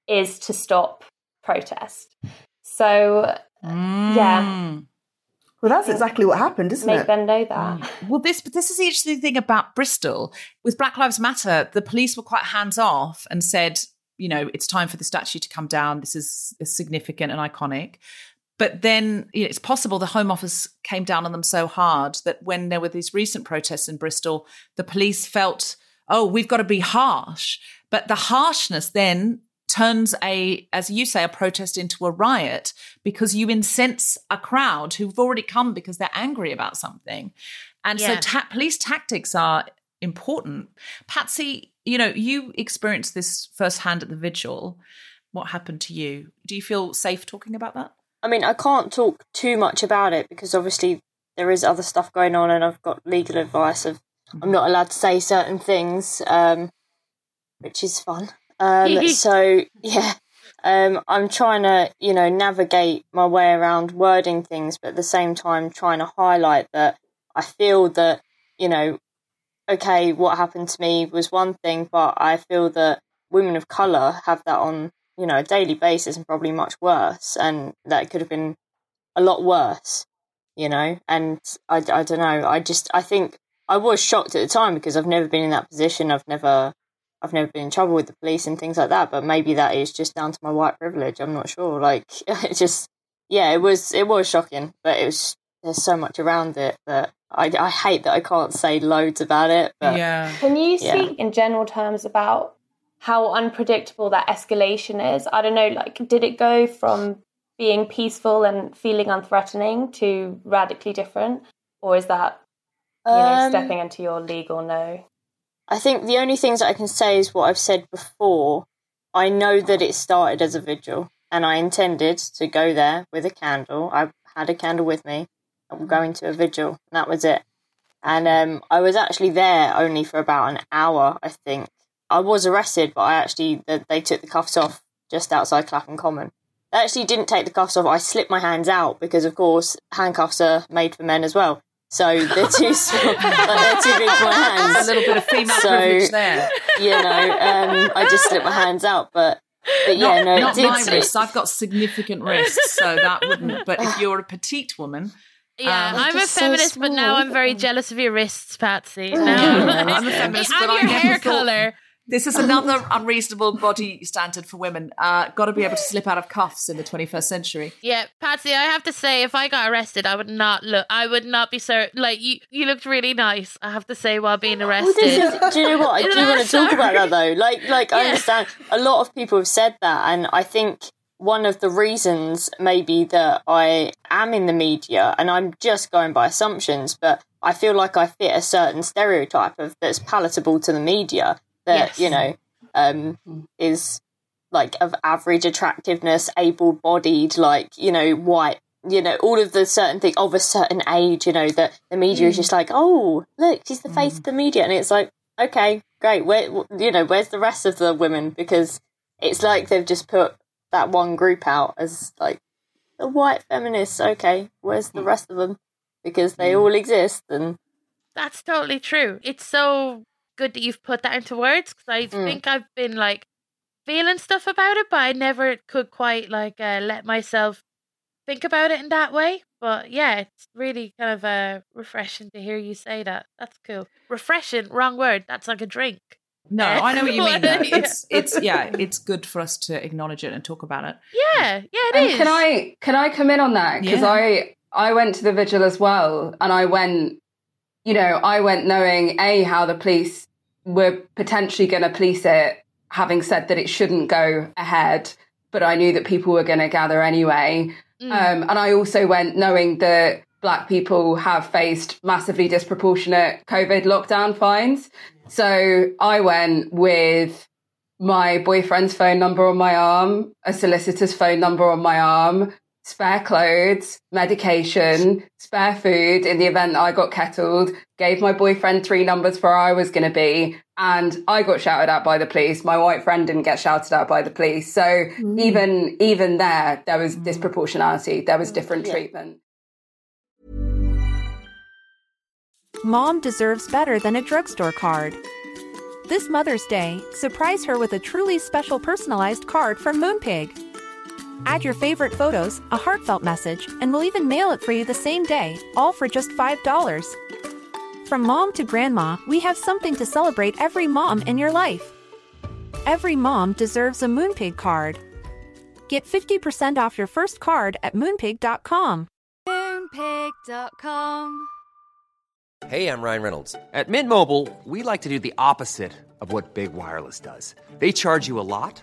is to stop protest. So, Mm. yeah, Well, that's exactly what happened, isn't make it? them know that. Mm. Well, this but this is the interesting thing about Bristol with Black Lives Matter. The police were quite hands off and said, you know, it's time for the statue to come down. This is, is significant and iconic. But then you know, it's possible the Home Office came down on them so hard that when there were these recent protests in Bristol, the police felt, oh, we've got to be harsh. But the harshness then turns a, as you say, a protest into a riot because you incense a crowd who've already come because they're angry about something. And so ta- police tactics are important. Patsy, you know, you experienced this firsthand at the vigil. What happened to you? Do you feel safe talking about that? I mean, I can't talk too much about it because obviously there is other stuff going on, and I've got legal advice of I'm not allowed to say certain things, um, which is fun. Um, so yeah, um, I'm trying to you know navigate my way around wording things, but at the same time trying to highlight that I feel that you know, okay, what happened to me was one thing, but I feel that women of color have that on you know a daily basis and probably much worse, and that could have been a lot worse, you know. And I, I don't know. I just I think I was shocked at the time because I've never been in that position. I've never I've never been in trouble with the police and things like that. But maybe that is just down to my white privilege. I'm not sure. Like it just yeah, it was it was shocking, but it was there's so much around it that I, I hate that I can't say loads about it. But yeah. Can you Yeah. speak in general terms about how unpredictable that escalation is? I don't know, like, did it go from being peaceful and feeling unthreatening to radically different? Or is that, you know, Um, stepping into your legal no? I think the only things that I can say is what I've said before. I know that it started as a vigil, and I intended to go there with a candle. I had a candle with me. I'm going to a vigil, and that was it. And um, I was actually there only for about an hour, I think. I was arrested, but I actually they, they took the cuffs off just outside Clapham Common. They actually didn't take the cuffs off. I slipped my hands out because, of course, handcuffs are made for men as well. So they're too small, like, they're too big for my hands a little bit of female So- privilege there. you know, um, I just slipped my hands out, but but yeah, not no, not did. my wrists. I've got significant wrists, so that wouldn't. But if you're a petite woman, Yeah, Um, I'm a just so feminist, but now. I'm very jealous of your wrists, Patsy. Yeah, Now, I'm a feminist, and but I your never hair thought- color. This is another unreasonable body standard for women. Uh, got to be able to slip out of cuffs in the 21st century. Yeah, Patsy, I have to say, if I got arrested, I would not look. I would not be so like you. You looked really nice. I have to say, while being arrested. this is- do you know what? I do want to talk about that though. Like, like I understand a lot of people have said that, and I think one of the reasons maybe that I am in the media, and I'm just going by assumptions, but I feel like I fit a certain stereotype of that's palatable to the media that Yes. you know um, mm. is like of average attractiveness, able-bodied, like you know, white. You know, all of the certain thing of a certain age, you know, that the media is just mm. like, oh, look, she's the face of mm. the media. And it's like, okay, great. Where, you know, where's the rest of the women? Because it's like they've just put that one group out as like the white feminists. Okay, where's the rest of them? Because they all exist. And That's totally true. It's so good that you've put that into words because I Mm. think I've been like feeling stuff about it, but I never could quite like uh, let myself think about it in that way. But yeah, it's really kind of uh, refreshing to hear you say that. That's cool. Refreshing, wrong word. That's like a drink. No, I know what you mean. Though. It's it's yeah, it's good for us to acknowledge it and talk about it. Yeah, yeah, it And is. can I can I come in on that because Yeah. I I went to the vigil as well, and I went, you know, I went knowing a how the police were potentially going to police it, having said that it shouldn't go ahead, but I knew that people were going to gather anyway, Mm. um, and I also went knowing that black people have faced massively disproportionate COVID lockdown fines. So I went with my boyfriend's phone number on my arm, a solicitor's phone number on my arm, spare clothes, medication, spare food in the event that I got kettled, gave my boyfriend three numbers for where I was going to be, and I got shouted at by the police. My white friend didn't get shouted at by the police. So mm. even even there, there was mm. disproportionality. There was mm, different treatment. Mom deserves better than a drugstore card. This Mother's Day, surprise her with a truly special personalized card from Moonpig. Add your favorite photos, a heartfelt message, and we'll even mail it for you the same day, all for just $5. From mom to grandma, we have something to celebrate every mom in your life. Every mom deserves a Moonpig card. Get 50% off your first card at moonpig.com. Moonpig.com. Hey, I'm Ryan Reynolds. At Mint Mobile, we like to do the opposite of what Big Wireless does. They charge you a lot,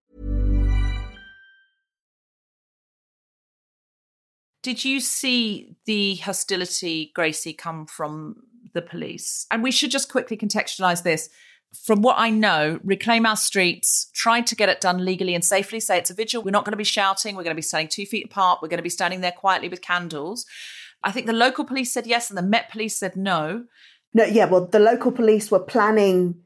Did you see the hostility, Gracie, come from the police? And we should just quickly contextualize this. From what I know, Reclaim Our Streets tried to get it done legally and safely. Say it's a vigil. We're not going to be shouting. We're going to be standing two feet apart. We're going to be standing there quietly with candles. I think the local police said yes and the Met police said no. No, yeah, well, the local police were planning,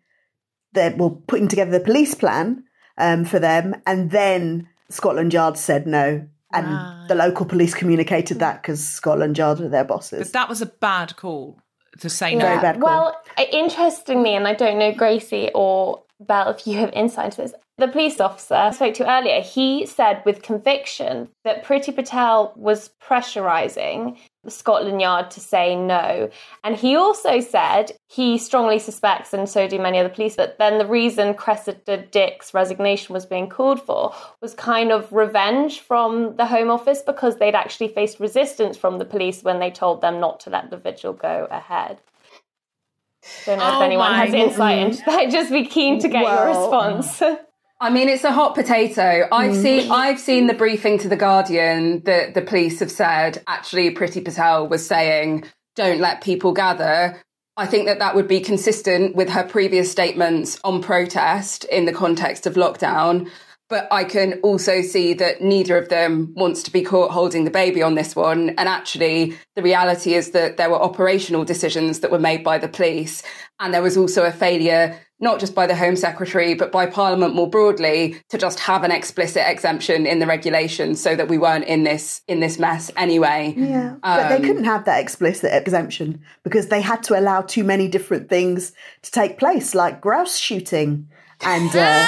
they were putting together the police plan um, for them, and then Scotland Yard said no. And the local police communicated that because Scotland Yard are their bosses. But that was a bad call to say Very no. bad call. Well, uh, interestingly, and I don't know Gracie or Bell if you have insight into this. The police officer I spoke to earlier, he said with conviction that Priti Patel was pressurising Scotland Yard to say no. And he also said he strongly suspects, and so do many other police, that then the reason Cressida Dick's resignation was being called for was kind of revenge from the Home Office because they'd actually faced resistance from the police when they told them not to let the vigil go ahead. Don't know if Oh anyone has insight into that. I'd just be keen to get your response. I mean, it's a hot potato. I've seen hmm. I've seen the briefing to the Guardian that the police have said actually Priti Patel was saying don't let people gather. I think that that would be consistent with her previous statements on protest in the context of lockdown. But I can also see that neither of them wants to be caught holding the baby on this one. And actually, the reality is that there were operational decisions that were made by the police. And there was also a failure, not just by the Home Secretary, but by Parliament more broadly, to just have an explicit exemption in the regulations so that we weren't in this in this mess anyway. Yeah, but they Um, couldn't have that explicit exemption because they had to allow too many different things to take place, like grouse shooting and uh,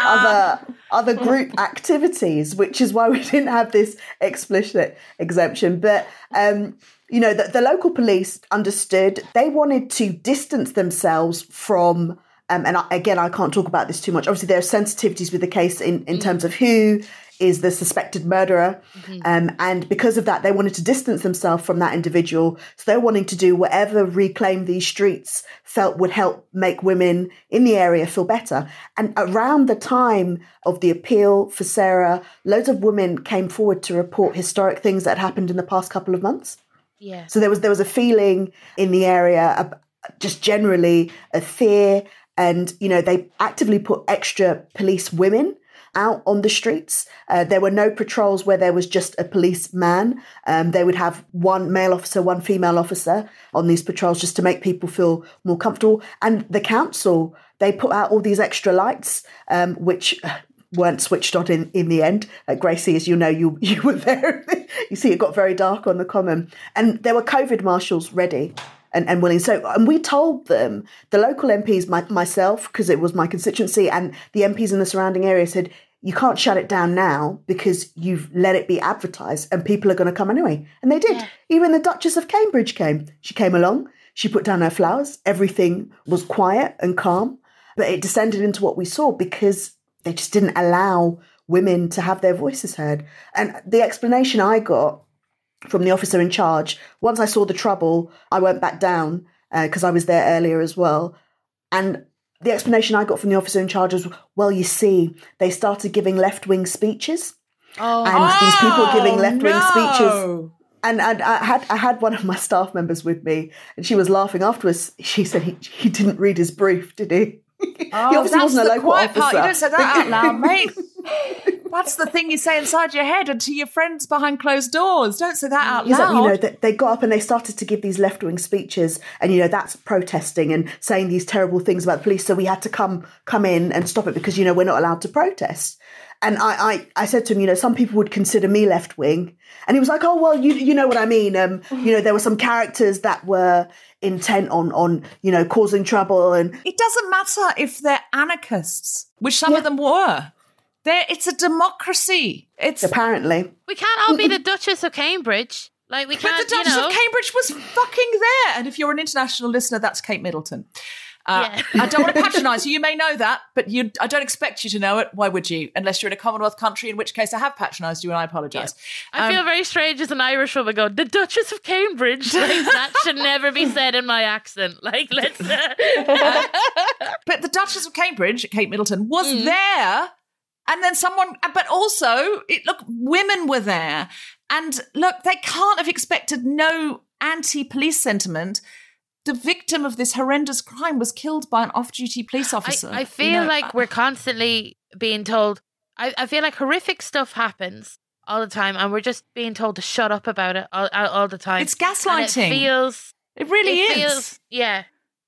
other other group activities, which is why we didn't have this explicit exemption. But um, you know, the, the local police understood they wanted to distance themselves from. Um, and I, again, I can't talk about this too much. Obviously, there are sensitivities with the case in, in terms of who is the suspected murderer. Um, and because of that, they wanted to distance themselves from that individual. So they're wanting to do whatever reclaim these streets felt would help make women in the area feel better. And around the time of the appeal for Sarah, loads of women came forward to report historic things that had happened in the past couple of months. Yeah. So there was there was a feeling in the area, of just generally a fear, and you know they actively put extra police women out on the streets. Uh, there were no patrols where there was just a policeman. Um, they would have one male officer, one female officer on these patrols just to make people feel more comfortable. And the council they put out all these extra lights, um, which weren't switched on in, in the end. Uh, Gracie, as you know, you you were there. you see, it got very dark on the common, and there were COVID marshals ready and, and willing. So, and we told them the local MPs, my, myself, because it was my constituency, and the MPs in the surrounding area said. You can't shut it down now because you've let it be advertised and people are going to come anyway. And they did. Even the Duchess of Cambridge came. She came along. She put down her flowers. Everything was quiet and calm. But it descended into what we saw because they just didn't allow women to have their voices heard. And the explanation I got from the officer in charge, once I saw the trouble, I went back down uh, because I was there earlier as well. And the explanation I got from the officer in charge was, well, you see, they started giving left wing speeches. Oh, and these people giving Oh, left wing no. speeches. And, and I had I had one of my staff members with me, and she was laughing afterwards. She said he he didn't read his brief, did he? he Oh, obviously that's wasn't a local officer. part. You don't say that out loud, mate. That's the thing you say inside your head and to your friends behind closed doors. Don't say that out like, loud. you know, that they got up and they started to give these left wing speeches, and you know that's protesting and saying these terrible things about the police. So we had to come come in and stop it because you know we're not allowed to protest. And I, I, I said to him, you know, some people would consider me left wing, and he was like, oh well, you you know what I mean. Um, you know, there were some characters that were intent on on you know causing trouble, and it doesn't matter if they're anarchists, which some of them were. There, it's a democracy. It's apparently we can't all be the Duchess of Cambridge. Like we can't. the Duchess you know, of Cambridge was fucking there. And if you're an international listener, that's Kate Middleton. Uh, Yeah. I don't want to patronise you. You may know that, but you, I don't expect you to know it. Why would you? Unless you're in a Commonwealth country, in which case I have patronised you and I apologise. I Um, feel very strange as an Irish woman going, the Duchess of Cambridge. Like, that should never be said in my accent. Like, let's. Uh, but the Duchess of Cambridge, Kate Middleton, was Mm. there. And then someone, but also, it, look, women were there. And look, they can't have expected no anti police sentiment. The victim of this horrendous crime was killed by an off duty police officer. I, I You feel know, uh, like we're constantly being told. I, I feel like horrific stuff happens all the time, and we're just being told to shut up about it all, all, the time. It's And gaslighting. it feels. It really it is. Feels, yeah.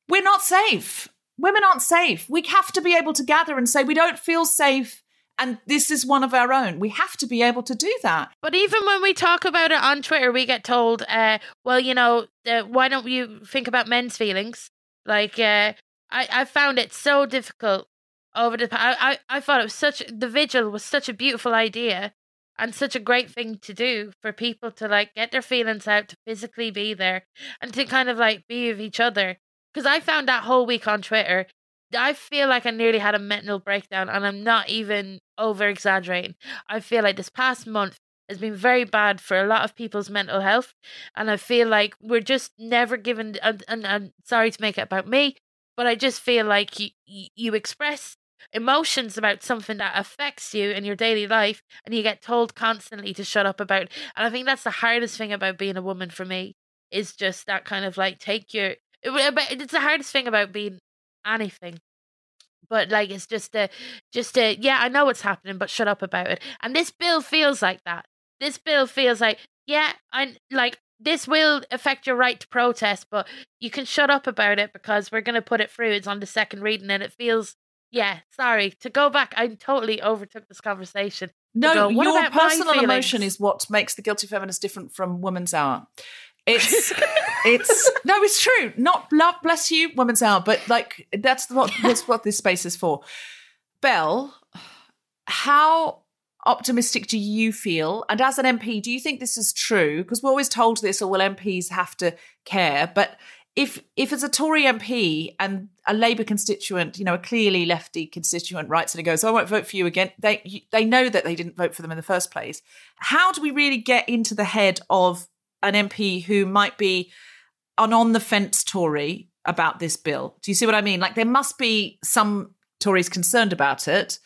We're not safe. Women aren't safe. We have to be able to gather and say, we don't feel safe. And this is one of our own. We have to be able to do that. But even when we talk about it on Twitter, we get told, uh, well, you know, uh, why don't you think about men's feelings? Like, uh, I, I found it so difficult over the. I, I, I thought it was such. The vigil was such a beautiful idea and such a great thing to do for people to, like, get their feelings out, to physically be there, and to kind of, like, be with each other. Because I found that whole week on Twitter, I feel like I nearly had a mental breakdown, and I'm not even over exaggerating. I feel like this past month has been very bad for a lot of people's mental health, and I feel like we're just never given. And, and I'm sorry to make it about me, but I just feel like you you, express emotions about something that affects you in your daily life, and you get told constantly to shut up about. It. And I think that's the hardest thing about being a woman for me is just that kind of like take your. It's the hardest thing about being anything. But like it's just a just a yeah i know what's happening but shut up about it. And this bill feels like that. This bill feels like yeah i like this will affect your right to protest but you can shut up about it because we're going to put it through. It's on the second reading and it feels yeah sorry to go back i totally overtook this conversation No, go, your personal emotion is what makes the guilty feminist different from women's hour. It's it's no, it's true. Not love, bless you, woman's hour, but like that's what that's what this space is for. Bell, how optimistic do you feel? And as an MP, do you think this is true? Because we're always told this, or will MPs have to care, but if if it's a Tory MP and a Labour constituent, you know, a clearly lefty constituent writes and it goes, "I won't vote for you again," they they know that they didn't vote for them in the first place. How do we really get into the head of an MP who might be an on the fence Tory about this bill? Do you see what I mean? Like there must be some Tories concerned about it.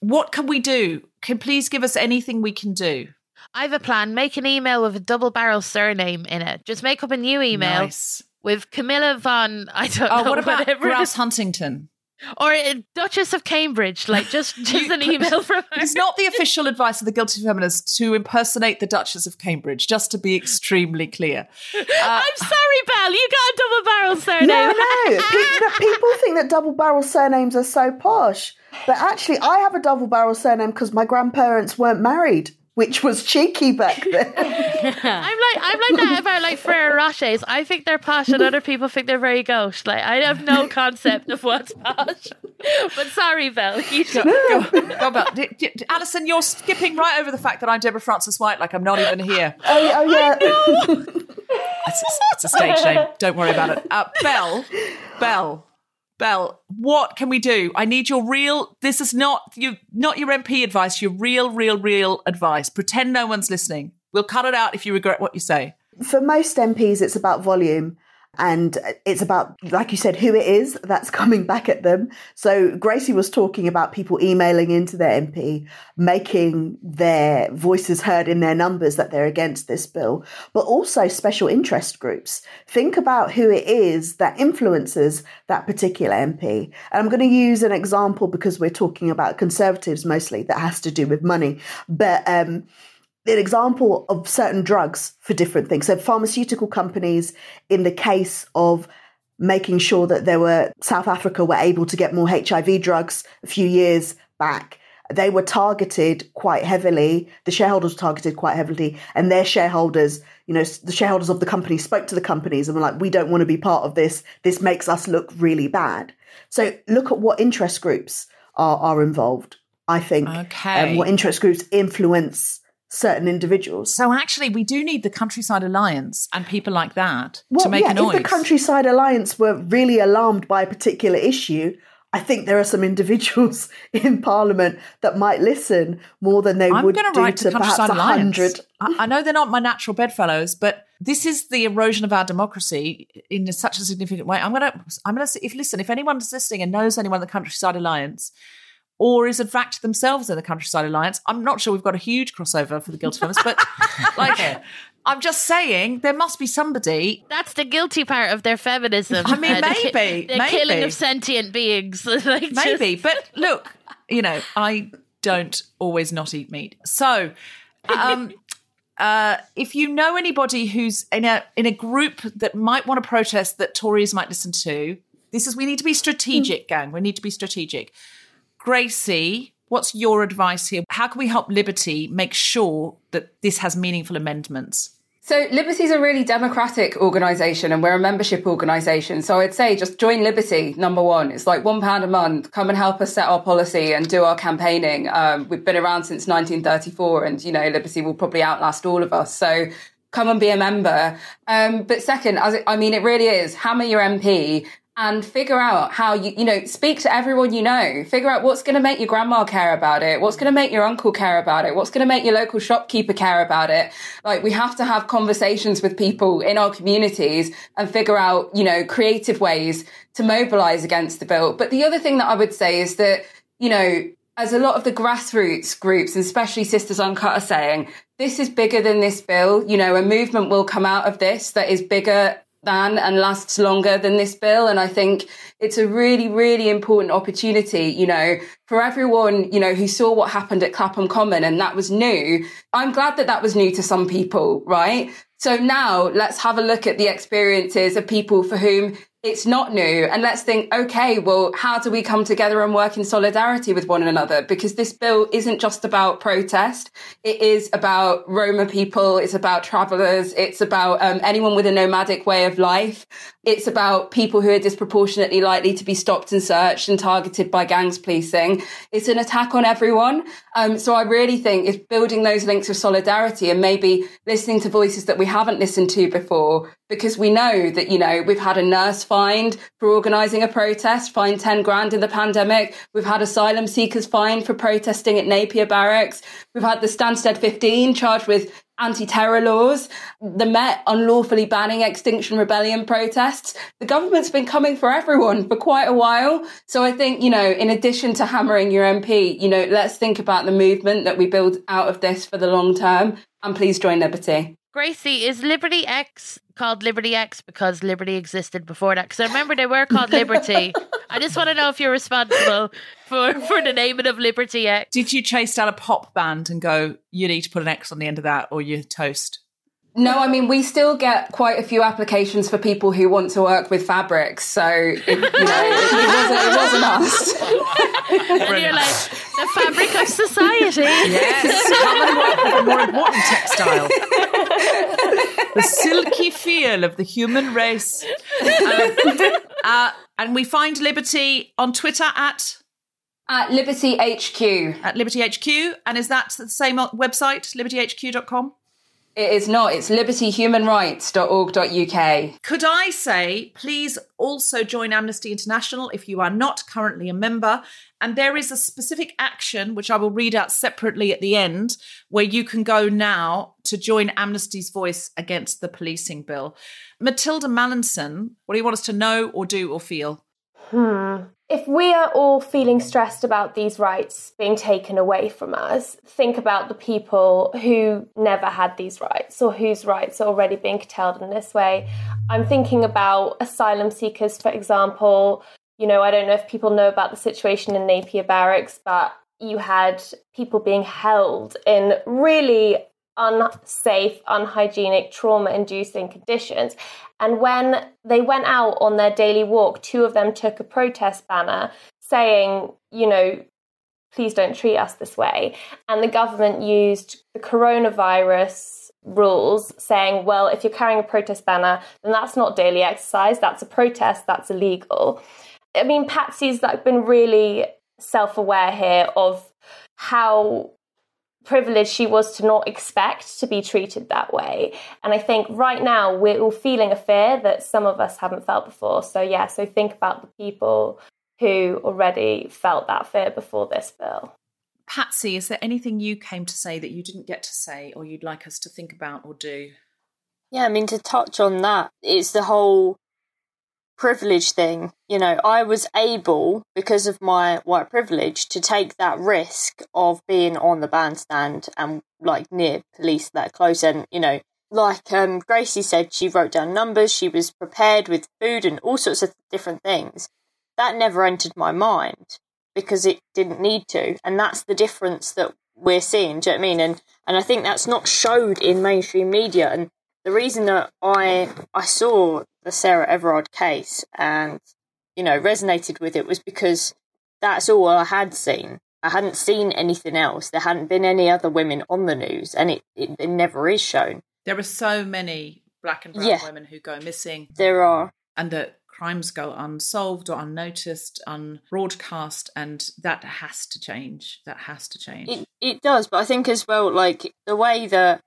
What can we do? Can please give us anything we can do? I have a plan. Make an email with a double barrel surname in it. Just make up a new email Nice. with Camilla von. I don't Oh, know. what about it Grass. Huntington? Or uh, Duchess of Cambridge? Like just just an email from her. It's not the official advice of the guilty feminists to impersonate the Duchess of Cambridge, just to be extremely clear. I'm sorry, Bell. You got a double barrel surname. No, no. Pe- people think that double barrel surnames are so posh. But actually, I have a double barrel surname because my grandparents weren't married, which was cheeky back then. I'm like I'm like that about like Ferrero Rochers. I think they're posh, and other people think they're very gauche. Like I have no concept of what's posh. But sorry, Bell. You should. Go, go back. D- d- Alison, you're skipping right over the fact that I'm Deborah Frances-White, like I'm not even here. oh, oh, yeah. It's, it's- it's a stage name. Don't worry about it. Uh, Bell, Bell, Bell. What can we do? I need your real. This is not you, not your MP advice. Your real, real, real advice. Pretend no one's listening. We'll cut it out if you regret what you say. For most MPs, it's about volume. And it's about, like you said, who it is that's coming back at them. So Gracie was talking about people emailing into their MP, making their voices heard in their numbers that they're against this bill, but also special interest groups. Think about who it is that influences that particular MP. And I'm going to use an example because we're talking about conservatives mostly that has to do with money. But, um, an example of certain drugs for different things. So, pharmaceutical companies, in the case of making sure that there were South Africa were able to get more HIV drugs a few years back, they were targeted quite heavily. The shareholders were targeted quite heavily, and their shareholders, you know, the shareholders of the company spoke to the companies and were like, "We don't want to be part of this. This makes us look really bad." So, look at what interest groups are are involved. I think Okay. um, what interest groups influence certain individuals. So actually, we do need the Countryside Alliance and people like that Well, to make yeah, a noise. if the Countryside Alliance were really alarmed by a particular issue, I think there are some individuals in Parliament that might listen more than they I'm would do to write to to the perhaps Countryside a Alliance. hundred. I, I know they're not my natural bedfellows, but this is the erosion of our democracy in such a significant way. I'm going to, I'm going to, if listen, if anyone's listening and knows anyone in the Countryside Alliance, or is in fact themselves in the Countryside Alliance, I'm not sure we've got a huge crossover for the guilty feminists, but like, I'm just saying there must be somebody. That's the guilty part of their feminism. I mean, the maybe, the maybe. killing of sentient beings. like just- Maybe, but look, you know, I don't always not eat meat. So, um, uh, if you know anybody who's in a in a group that might want to protest that Tories might listen to, this is we need to be strategic, gang. We need to be strategic. Gracie, what's your advice here? How can we help Liberty make sure that this has meaningful amendments? So Liberty's a really democratic organisation and we're a membership organisation. So I'd say just join Liberty, number one. It's like one pound a month. Come and help us set our policy and do our campaigning. Um, we've been around since 1934 and, you know, Liberty will probably outlast all of us. So come and be a member. Um, but second, as it, I mean, it really is hammer your MP and figure out how you, you know, speak to everyone you know. Figure out what's going to make your grandma care about it, what's going to make your uncle care about it, what's going to make your local shopkeeper care about it. Like, we have to have conversations with people in our communities and figure out, you know, creative ways to mobilize against the bill. But the other thing that I would say is that, you know, as a lot of the grassroots groups, and especially Sisters Uncut are saying, this is bigger than this bill. You know, a movement will come out of this that is bigger than and lasts longer than this bill. And I think it's a really, really important opportunity, you know, for everyone, you know, who saw what happened at Clapham Common and that was new. I'm glad that that was new to some people, right? So now let's have a look at the experiences of people for whom it's not new. And let's think, okay, well, how do we come together and work in solidarity with one another? Because this bill isn't just about protest. It is about Roma people. It's about travelers. It's about um, anyone with a nomadic way of life. It's about people who are disproportionately likely to be stopped and searched and targeted by gangs policing. It's an attack on everyone. Um, so I really think it's building those links of solidarity and maybe listening to voices that we haven't listened to before because we know that, you know, we've had a nurse fined for organising a protest, fined 10 grand in the pandemic. We've had asylum seekers fined for protesting at Napier Barracks. We've had the Stansted 15 charged with anti-terror laws, the Met unlawfully banning Extinction Rebellion protests. The government's been coming for everyone for quite a while. So I think, you know, in addition to hammering your MP, you know, let's think about the movement that we build out of this for the long term. And please join Liberty. Gracie, is Liberty X called Liberty X because Liberty existed before that? Because I remember they were called Liberty. I just want to know if you're responsible for, for the naming of Liberty X. Did you chase down a pop band and go, you need to put an X on the end of that or you're toast? No, I mean we still get quite a few applications for people who want to work with fabrics. So it, you know, it, it, wasn't, it wasn't us. and you're like the fabric of society. Yes, come and work with a more important textile. the silky feel of the human race. Um, uh, and we find Liberty on Twitter at at Liberty HQ. At Liberty HQ. And is that the same website, libertyhq.com? It is not. It's libertyhumanrights.org.uk. Could I say, please also join Amnesty International if you are not currently a member? And there is a specific action, which I will read out separately at the end, where you can go now to join Amnesty's voice against the policing bill. Mathilda Mallinson, what do you want us to know or do or feel? Hmm. If we are all feeling stressed about these rights being taken away from us, think about the people who never had these rights or whose rights are already being curtailed in this way. I'm thinking about asylum seekers, for example. You know, I don't know if people know about the situation in Napier Barracks, but you had people being held in really unsafe, unhygienic, trauma inducing conditions. And when they went out on their daily walk, two of them took a protest banner saying, you know, please don't treat us this way. And the government used the coronavirus rules saying, well, if you're carrying a protest banner, then that's not daily exercise, that's a protest, that's illegal. I mean, Patsy's like been really self aware here of how privileged she was to not expect to be treated that way. And I think right now we're all feeling a fear that some of us haven't felt before. So, yeah, so think about the people who already felt that fear before this bill. Patsy, is there anything you came to say that you didn't get to say or you'd like us to think about or do? Yeah, I mean, to touch on that, it's the whole privilege thing. You know, I was able, because of my white privilege, to take that risk of being on the bandstand and like near police that close. And, you know, like um, Gracie said, she wrote down numbers, she was prepared with food and all sorts of different things. That never entered my mind because it didn't need to. And that's the difference that we're seeing. Do you know what I mean? And and I think that's not showed in mainstream media. And the reason that I I saw the Sarah Everard case and you know resonated with it was because that's all I had seen. I hadn't seen anything else. There hadn't been any other women on the news, and it, it, it never is shown. There are so many black and brown yeah. women who go missing. There are, and that crimes go unsolved or unnoticed, unbroadcast, and that has to change. That has to change. It it does, but I think as well, like the way that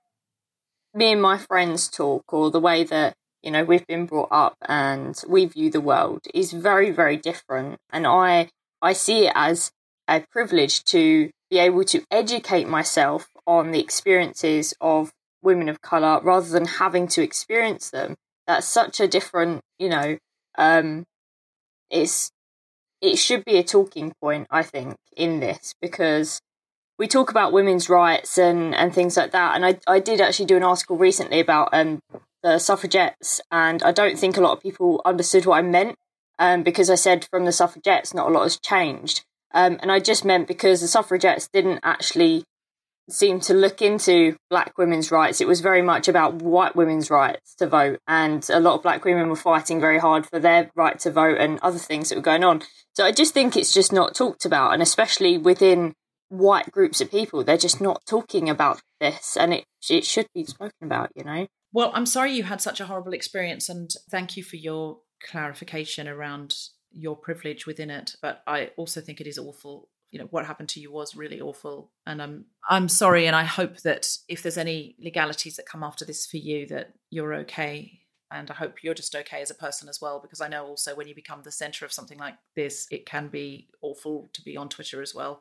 me and my friends talk, or the way that you know we've been brought up and we view the world is very very different. And i i see it as a privilege to be able to educate myself on the experiences of women of color rather than having to experience them. That's such a different you know um it's it should be a talking point i think in this because we talk about women's rights and and things like that. And i i did actually do an article recently about um the suffragettes, and I don't think a lot of people understood what I meant um, because I said from the suffragettes, not a lot has changed. Um, and I just meant because the suffragettes didn't actually seem to look into black women's rights. It was very much about white women's rights to vote, and a lot of black women were fighting very hard for their right to vote and other things that were going on. So I just think it's just not talked about, and especially within white groups of people, they're just not talking about this, and it it should be spoken about, you know. Well, I'm sorry you had such a horrible experience, and thank you for your clarification around your privilege within it. But I also think it is awful. You know what happened to you was really awful. And i'm i'm sorry and i hope that if there's any legalities that come after this for you that you're okay. And i hope you're just okay as a person as well because i know also when you become the center of something like this it can be awful to be on twitter as well.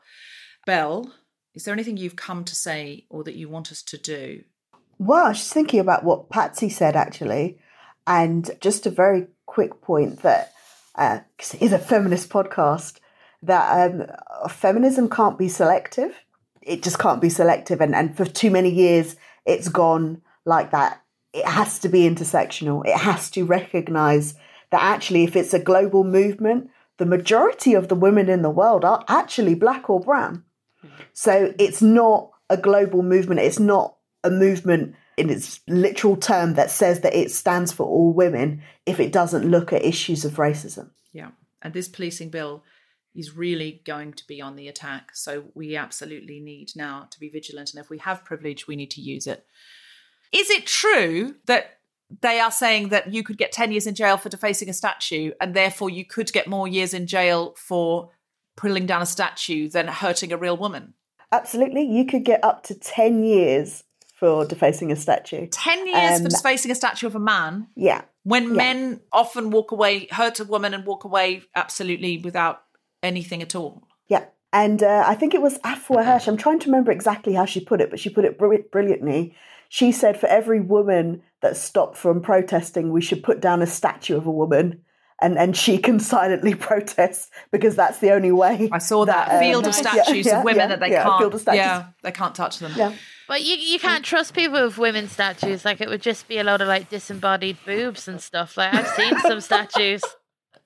Bell, is there anything you've come to say or that you want us to do well i was just thinking about what patsy said actually and just a very quick point that uh, it is a feminist podcast that um, feminism can't be selective. It just can't be selective. And, and for too many years, it's gone like that. It has to be intersectional. It has to recognize that actually, if it's a global movement, the majority of the women in the world are actually black or brown. So it's not a global movement. It's not a movement in its literal term that says that it stands for all women if it doesn't look at issues of racism. Yeah. And this policing bill is really going to be on the attack. So we absolutely need now to be vigilant. And if we have privilege, we need to use it. Is it true that they are saying that you could get 10 years in jail for defacing a statue and therefore you could get more years in jail for pulling down a statue than hurting a real woman? Absolutely. You could get up to 10 years for defacing a statue. 10 years um, for defacing a statue of a man? Yeah. When yeah. men often walk away, hurt a woman and walk away absolutely without anything at all. Yeah. And uh, I think it was Afua Hirsch. I'm trying to remember exactly how she put it, but she put it br- brilliantly. She said, for every woman that stopped from protesting, we should put down a statue of a woman. And, and she can silently protest because that's the only way. I saw that, that field um, of statues yeah, of women yeah, that they yeah, can't. Yeah, they can't touch them. Yeah. But you you can't trust people with women statues. Like it would just be a lot of like disembodied boobs and stuff. Like I've seen some statues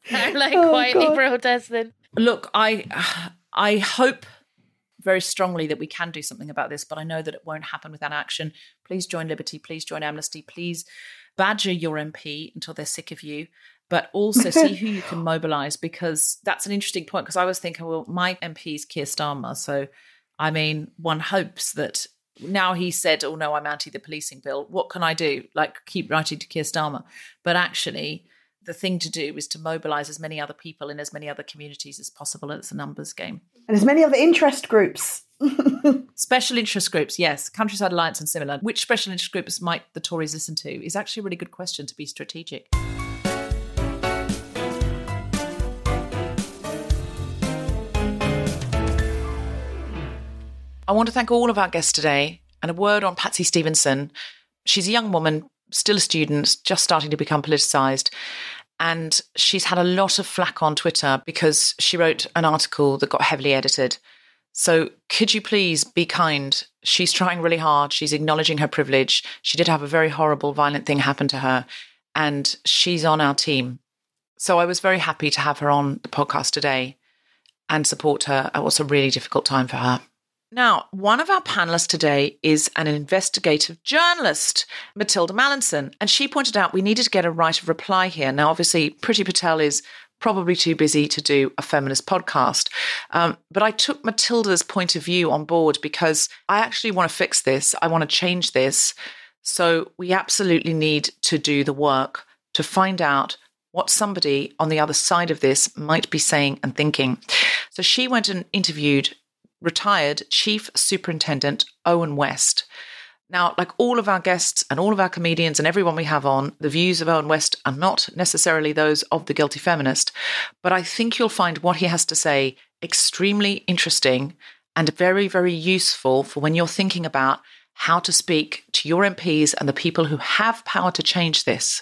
that are like oh, quietly God. protesting. Look, I I hope very strongly that we can do something about this, but I know that it won't happen without action. Please join Liberty, please join Amnesty, please badger your MP until they're sick of you, but also see who you can mobilise because that's an interesting point. Because I was thinking, well, my MP is Keir Starmer, so I mean, one hopes that now he said, "Oh no, I'm anti the policing bill." What can I do? Like keep writing to Keir Starmer, but actually the thing to do is to mobilize as many other people in as many other communities as possible. It's a numbers game. And as many other interest groups. special interest groups, yes. Countryside Alliance and similar. Which special interest groups might the Tories listen to is actually a really good question to be strategic. I want to thank all of our guests today and a word on Patsy Stevenson. She's a young woman, still a student, just starting to become politicized. And she's had a lot of flack on Twitter because she wrote an article that got heavily edited. So, could you please be kind? She's trying really hard. She's acknowledging her privilege. She did have a very horrible, violent thing happen to her, and she's on our team. So, I was very happy to have her on the podcast today and support her at what's a really difficult time for her. Now, one of our panelists today is an investigative journalist, Mathilda Mallinson, and she pointed out we needed to get a right of reply here. Now, obviously, Priti Patel is probably too busy to do a feminist podcast. Um, but I took Mathilda's point of view on board because I actually want to fix this. I want to change this. So we absolutely need to do the work to find out what somebody on the other side of this might be saying and thinking. So she went and interviewed retired Chief Superintendent Owen West. Now, like all of our guests and all of our comedians and everyone we have on, the views of Owen West are not necessarily those of the guilty feminist, but I think you'll find what he has to say extremely interesting and very, very useful for when you're thinking about how to speak to your MPs and the people who have power to change this.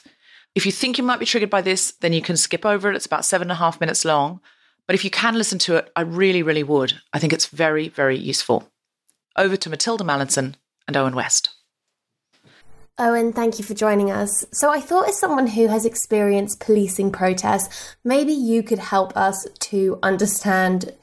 If you think you might be triggered by this, then you can skip over it. It's about seven and a half minutes long. But if you can listen to it, I really, really would. I think it's very, very useful. Over to Mathilda Mallinson and Owen West. Owen, thank you for joining us. So, I thought, as someone who has experienced policing protests, maybe you could help us to understand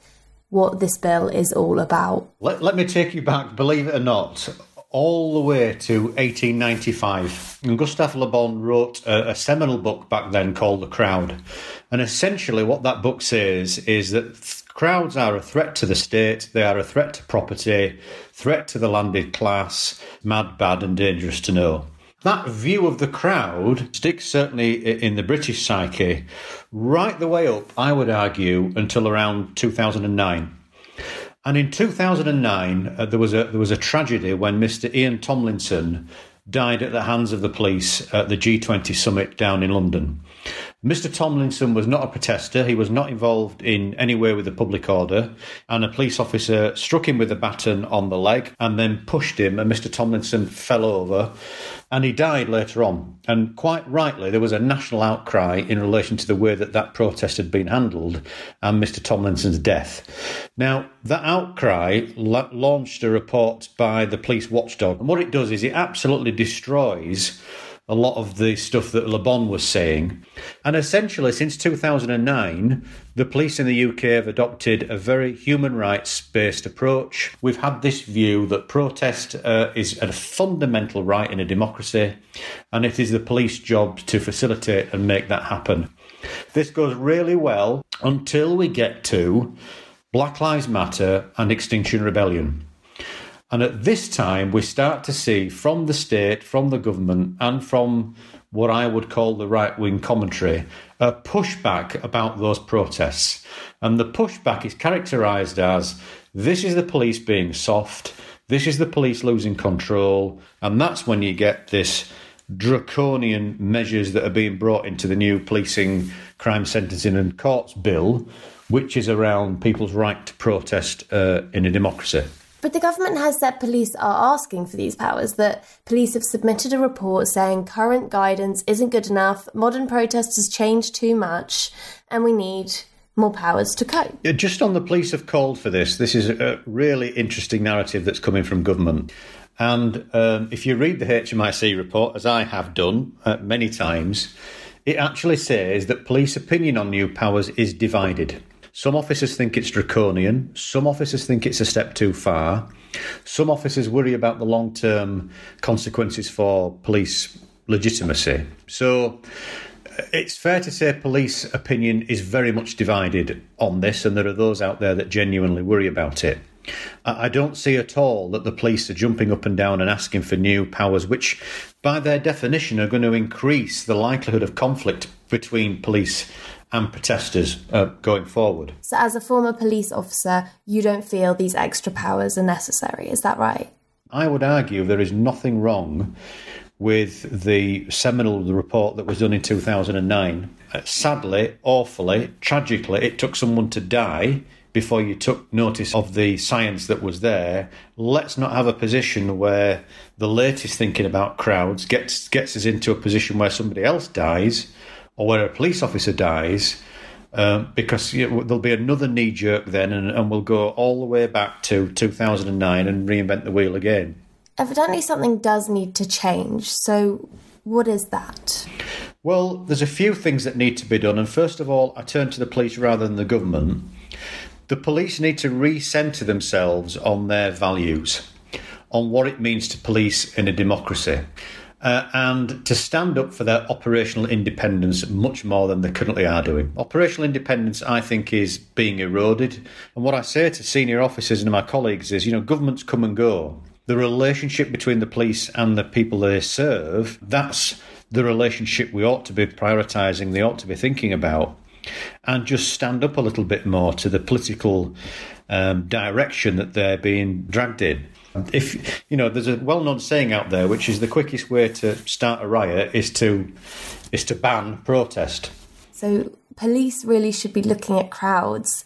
what this bill is all about. Let, let me take you back, believe it or not, all the way to 1895. And Gustave Le Bon wrote a, a, seminal book back then called The Crowd. And essentially, what that book says is that th- crowds are a threat to the state, they are a threat to property, threat to the landed class, mad, bad, and dangerous to know. That view of the crowd sticks certainly in the British psyche right the way up, I would argue, until around 2009. And in 2009, uh, there was a there was a tragedy when Mr. Ian Tomlinson died at the hands of the police at the G20 summit down in London. Mr. Tomlinson was not a protester. He was not involved in any way with the public order. And a police officer struck him with a baton on the leg and then pushed him, and Mr. Tomlinson fell over and he died later on. And quite rightly, there was a national outcry in relation to the way that that protest had been handled and Mr. Tomlinson's death. Now, that outcry la- launched a report by the police watchdog. And what it does is it absolutely destroys a lot of the stuff that Le Bon was saying. And essentially, since 2009, the police in the UK have adopted a very human rights based approach. We've had this view that protest uh, is a fundamental right in a democracy, and it is the police job to facilitate and make that happen. This goes really well until we get to Black Lives Matter and Extinction Rebellion. And at this time, we start to see from the state, from the government, and from what I would call the right wing commentary, a pushback about those protests. And the pushback is characterised as this is the police being soft, this is the police losing control, and that's when you get this draconian measures that are being brought into the new policing, crime sentencing, and courts bill, which is around people's right to protest uh, in a democracy. But the government has said police are asking for these powers, that police have submitted a report saying current guidance isn't good enough, modern protest has changed too much, and we need more powers to cope. Yeah, just on the police have called for this. This is a really interesting narrative that's coming from government. And um, if you read the HMIC report, as I have done uh, many times, it actually says that police opinion on new powers is divided. Some officers think it's draconian. Some officers think it's a step too far. Some officers worry about the long term consequences for police legitimacy. So uh, it's fair to say police opinion is very much divided on this, and there are those out there that genuinely worry about it. I don't see at all that the police are jumping up and down and asking for new powers, which, by their definition, are going to increase the likelihood of conflict between police and protesters uh, going forward. So, as a former police officer, you don't feel these extra powers are necessary, is that right? I would argue there is nothing wrong with the seminal report that was done in 2009. Uh, sadly, awfully, tragically, it took someone to die before you took notice of the science that was there. Let's not have a position where the latest thinking about crowds gets gets us into a position where somebody else dies or where a police officer dies, um, because you know, there'll be another knee jerk then, and, and we'll go all the way back to 2009 and reinvent the wheel again. Evidently, something does need to change. So, what is that? Well, there's a few things that need to be done. And first of all, I turn to the police rather than the government. The police need to recenter themselves on their values, on what it means to police in a democracy uh, and to stand up for their operational independence much more than they currently are doing. Operational independence, I think, is being eroded. And what I say to senior officers and my colleagues is, you know, governments come and go. The relationship between the police and the people they serve, that's the relationship we ought to be prioritising, they ought to be thinking about. And just stand up a little bit more to the political um, direction that they're being dragged in. If you know, there's a well-known saying out there, which is the quickest way to start a riot is to is to ban protest. So police really should be looking at crowds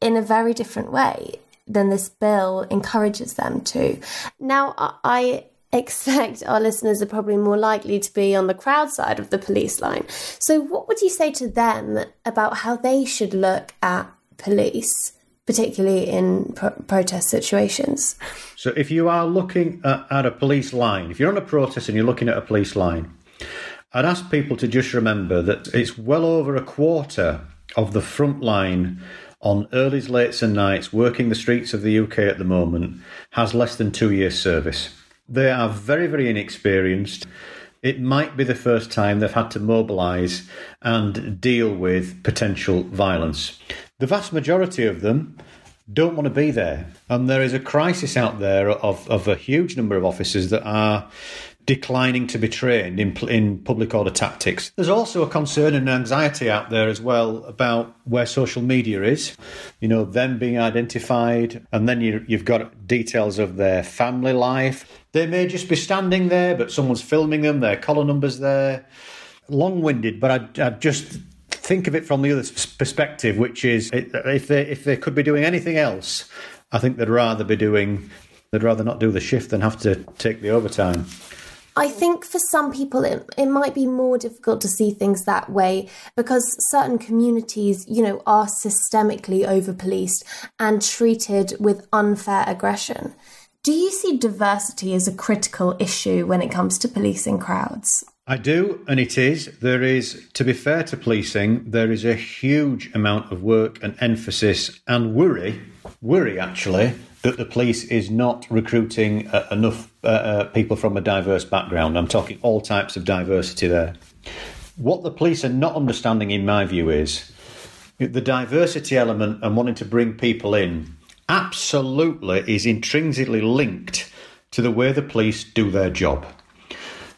in a very different way than this bill encourages them to. Now, I expect our listeners are probably more likely to be on the crowd side of the police line. So, what would you say to them about how they should look at police? Particularly in pro- protest situations. So, if you are looking at, at, a police line, if you're on a protest and you're looking at a police line, I'd ask people to just remember that it's well over a quarter of the front line on earlys, lates, and nights working the streets of the UK at the moment has less than two years' service. They are very, very inexperienced. It might be the first time they've had to mobilise and deal with potential violence. The vast majority of them don't want to be there. And there is a crisis out there of, of a huge number of officers that are declining to be trained in, in public order tactics. There's also a concern and anxiety out there as well about where social media is, you know, them being identified, and then you, you've got details of their family life. They may just be standing there, but someone's filming them, their collar numbers there. Long winded, but I, I just think of it from the other perspective, which is if they if they could be doing anything else, I think they'd rather be doing they'd rather not do the shift than have to take the overtime. I think for some people it, it might be more difficult to see things that way because certain communities, you know, are systemically over policed and treated with unfair aggression. Do you see diversity as a critical issue when it comes to policing crowds? I do, and it is. There is, to be fair to policing, there is a huge amount of work and emphasis and worry, worry actually, that the police is not recruiting uh, enough uh, uh, people from a diverse background. I'm talking all types of diversity there. What the police are not understanding, in my view, is the diversity element and wanting to bring people in absolutely is intrinsically linked to the way the police do their job.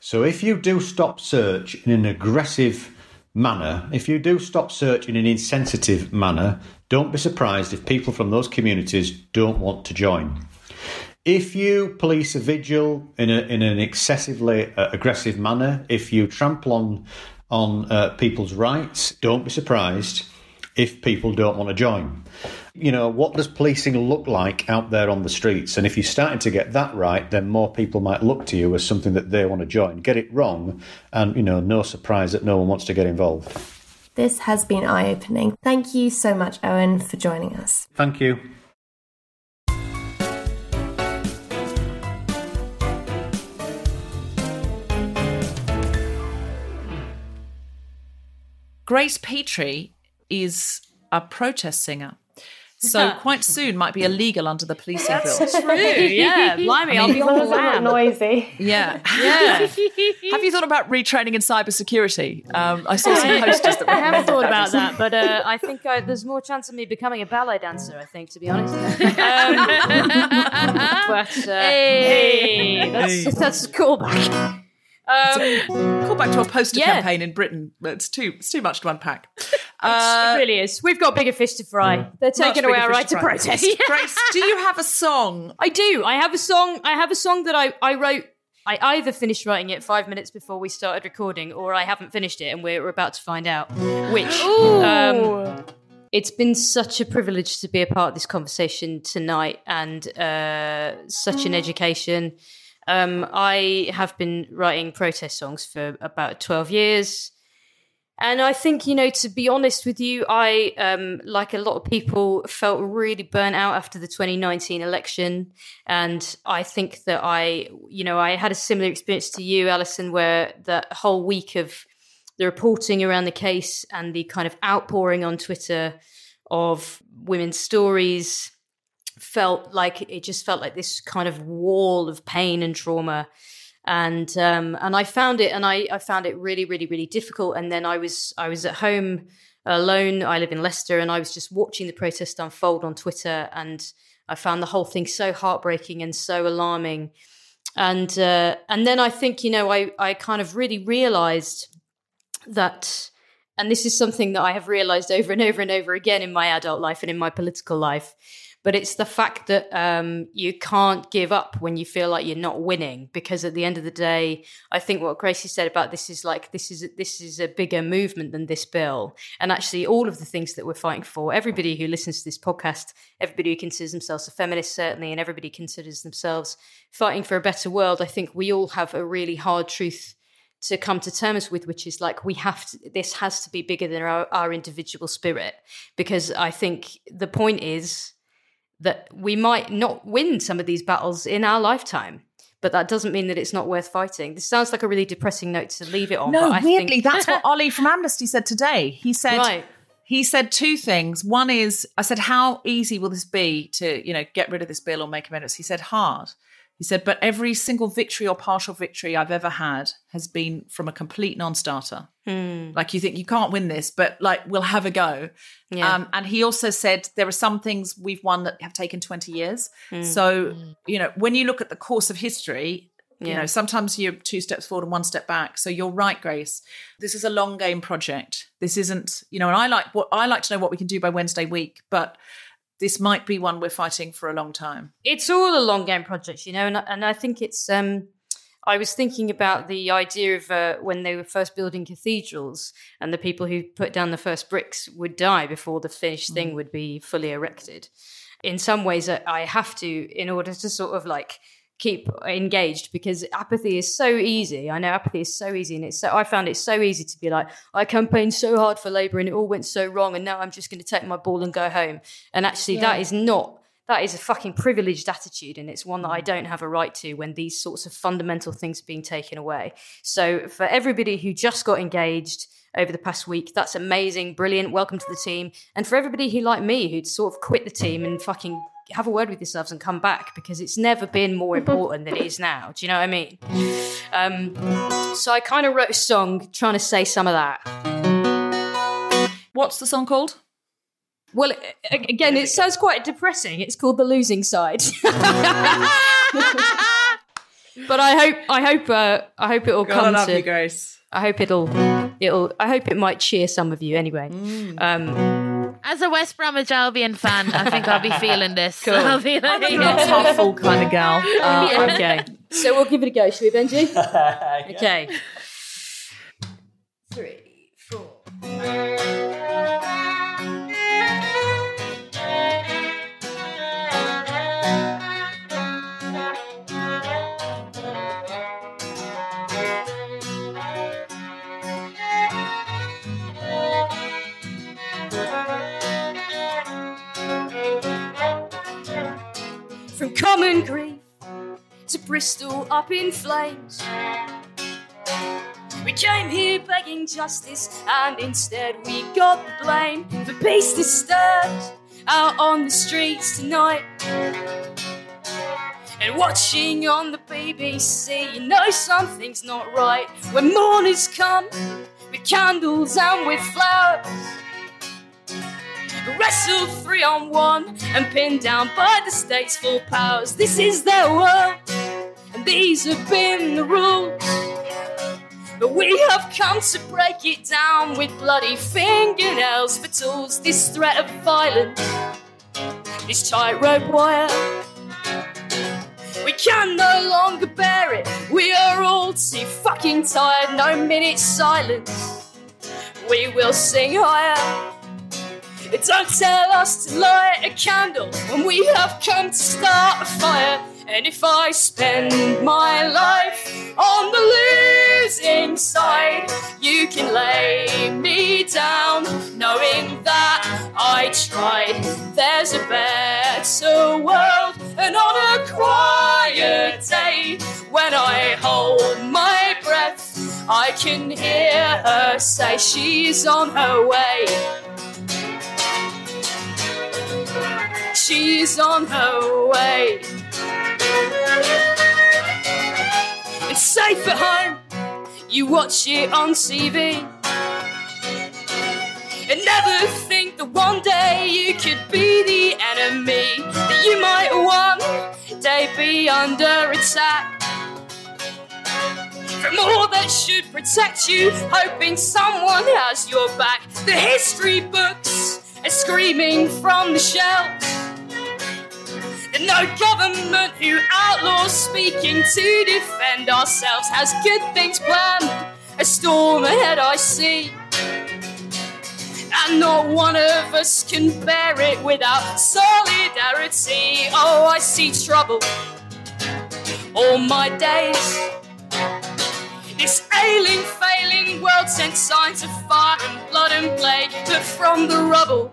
So if you do stop search in an aggressive manner, if you do stop search in an insensitive manner, don't be surprised if people from those communities don't want to join. If you police a vigil in, a, in an excessively uh, aggressive manner, if you trample on on uh, people's rights, don't be surprised if people don't want to join. You know, what does policing look like out there on the streets? And if you're starting to get that right, then more people might look to you as something that they want to join. Get it wrong, and, you know, no surprise that no one wants to get involved. This has been eye opening. Thank you so much, Owen, for joining us. Thank you. Grace Petrie is a protest singer. So quite soon might be illegal under the policing bill. True, yeah. Blimey, I'll be As long as noisy. Yeah, yeah. Have you thought about retraining in cybersecurity? Um, I saw some posters that I haven't thought about that, but uh, I think uh, there's more chance of me becoming a ballet dancer. I think, to be honest. Um, but uh, hey, that's that's a callback. Um, Call back to a poster Yeah. campaign in Britain. It's too it's too much to unpack. It really is. We've got bigger fish to fry. They're taking away our right to fry. protest. Grace, do you have a song? I do. I have a song. I have a song that I, I wrote. I either finished writing it five minutes before we started recording, or I haven't finished it, and we're, we're about to find out which. Um, it's been such a privilege to be a part of this conversation tonight, and uh, such an education. Um, I have been writing protest songs for about twelve years. And I think, you know, to be honest with you, I, um, like a lot of people, felt really burnt out after the 2019 election. And I think that I, you know, I had a similar experience to you, Alison, where that whole week of the reporting around the case and the kind of outpouring on Twitter of women's stories felt like it just felt like this kind of wall of pain and trauma and um, and I found it, and I, I found it really, really, really difficult. And then I was I was at home alone. I live in Leicester, and I was just watching the protest unfold on Twitter, and I found the whole thing so heartbreaking and so alarming. And uh, and then I think you know I I kind of really realised that. And this is something that I have realized over and over and over again in my adult life and in my political life but it's the fact that um, you can't give up when you feel like you're not winning because at the end of the day i think what gracie said about this is like this is this is a bigger movement than this bill and actually all of the things that we're fighting for everybody who listens to this podcast everybody who considers themselves a feminist certainly and everybody considers themselves fighting for a better world i think we all have a really hard truth to come to terms with, which is like we have to, this has to be bigger than our, our individual spirit. Because I think the point is that we might not win some of these battles in our lifetime. But that doesn't mean that it's not worth fighting. This sounds like a really depressing note to leave it on. No, but I weirdly, think, that's what Ollie from Amnesty said today. He said Right. he said two things. One is, I said, how easy will this be to, you know, get rid of this bill or make amendments? He said, hard. He said, but every single victory or partial victory I've ever had has been from a complete non-starter. Hmm. Like you think you can't win this, but like we'll have a go. Yeah. Um, and he also said there are some things we've won that have taken 20 years. Mm. So, you know, when you look at the course of history, you know, sometimes you're two steps forward and one step back. So you're right, Grace. This is a long game project. This isn't, you know, and I like what I like to know what we can do by Wednesday week, but this might be one we're fighting for a long time. it's all a long game project, you know, and, and I think it's. um I was thinking about the idea of uh, when they were first building cathedrals, and the people who put down the first bricks would die before the finished thing would be fully erected. In some ways, I I have to, in order to sort of like keep engaged, because apathy is so easy. I know apathy is so easy, and it's so I found it so easy to be like, I campaigned so hard for Labour, and it all went so wrong, and now I'm just going to take my ball and go home. And actually, that Yeah. is not that is a fucking privileged attitude and it's one that I mm. don't have a right to when these sorts of fundamental things are being taken away. So for everybody who just got engaged over the past week, that's amazing, brilliant, welcome to the team. And for everybody who like me who'd sort of quit the team and fucking have a word with yourselves and come back because it's never been more important than it is now. Do you know what I mean? Um, so I kind of wrote a song trying to say some of that. What's the song called? Well, again, it sounds quite depressing. It's called "The Losing Side," but I hope, I hope, uh, I hope it will God, come love to. you, Grace. I hope it'll, it'll. I hope it might cheer some of you. Anyway, Mm. um, As a West Bromwich Albion fan, I think I'll be feeling this. Cool. I'll be like, I'm not a tough kind of gal. uh, okay. So we'll give it a go, shall we, Benji? Okay. Three, four. Common grief to Bristol up in flames. We came here begging justice, and instead we got the blame for peace disturbed out on the streets tonight. And watching on the BBC, you know something's not right. When mourners come with candles and with flowers, wrestled three on one and pinned down by the state's full powers. This is their world, and these have been the rules. But we have come to break it down with bloody fingernails for tools. This threat of violence, this tightrope wire. We can no longer bear it. We are all too fucking tired. No minute silence. We will sing higher. Don't tell us to light a candle when we have come to start a fire. And if I spend my life on the losing side, you can lay me down, knowing that I tried. There's a better world, and on a quiet day, when I hold my breath, I can hear her say she's on her way. She's on her way. It's safe at home. You watch it on TV. And never think that one day you could be the enemy. That you might one day be under attack. From all that should protect you, hoping someone has your back. The history books are screaming from the shelves. And no government who outlaws speaking to defend ourselves has good things planned. A storm ahead I see. And not one of us can bear it without solidarity. Oh, I see trouble all my days. This ailing, failing world sent signs of fire and blood and plague, but from the rubble,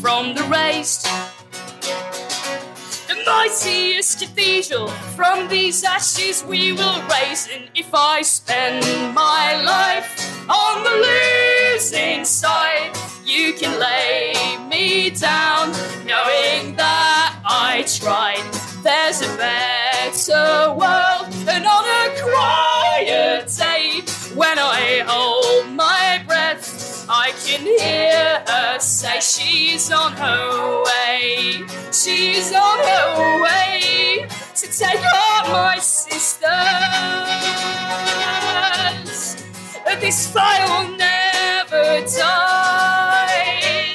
from the raised, the mightiest cathedral. From these ashes we will raise, and if I spend my life on the losing side, you can lay me down, knowing that I tried. There's a better world, her say she's on her way. She's on her way to take out my sisters. This fire will never die.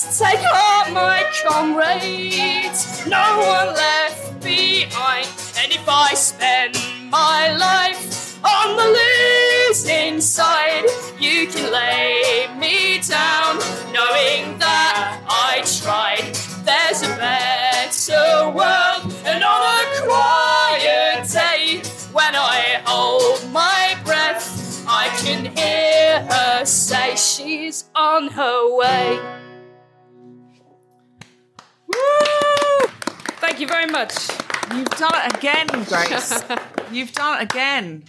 To take out my comrades, no one left behind. And if I spend my life on the losing side, you can lay me down, knowing that I tried. There's a better world, and on a quiet day, when I hold my breath, I can hear her say she's on her way. Thank you very much. You've done it again, Grace. You've done it again.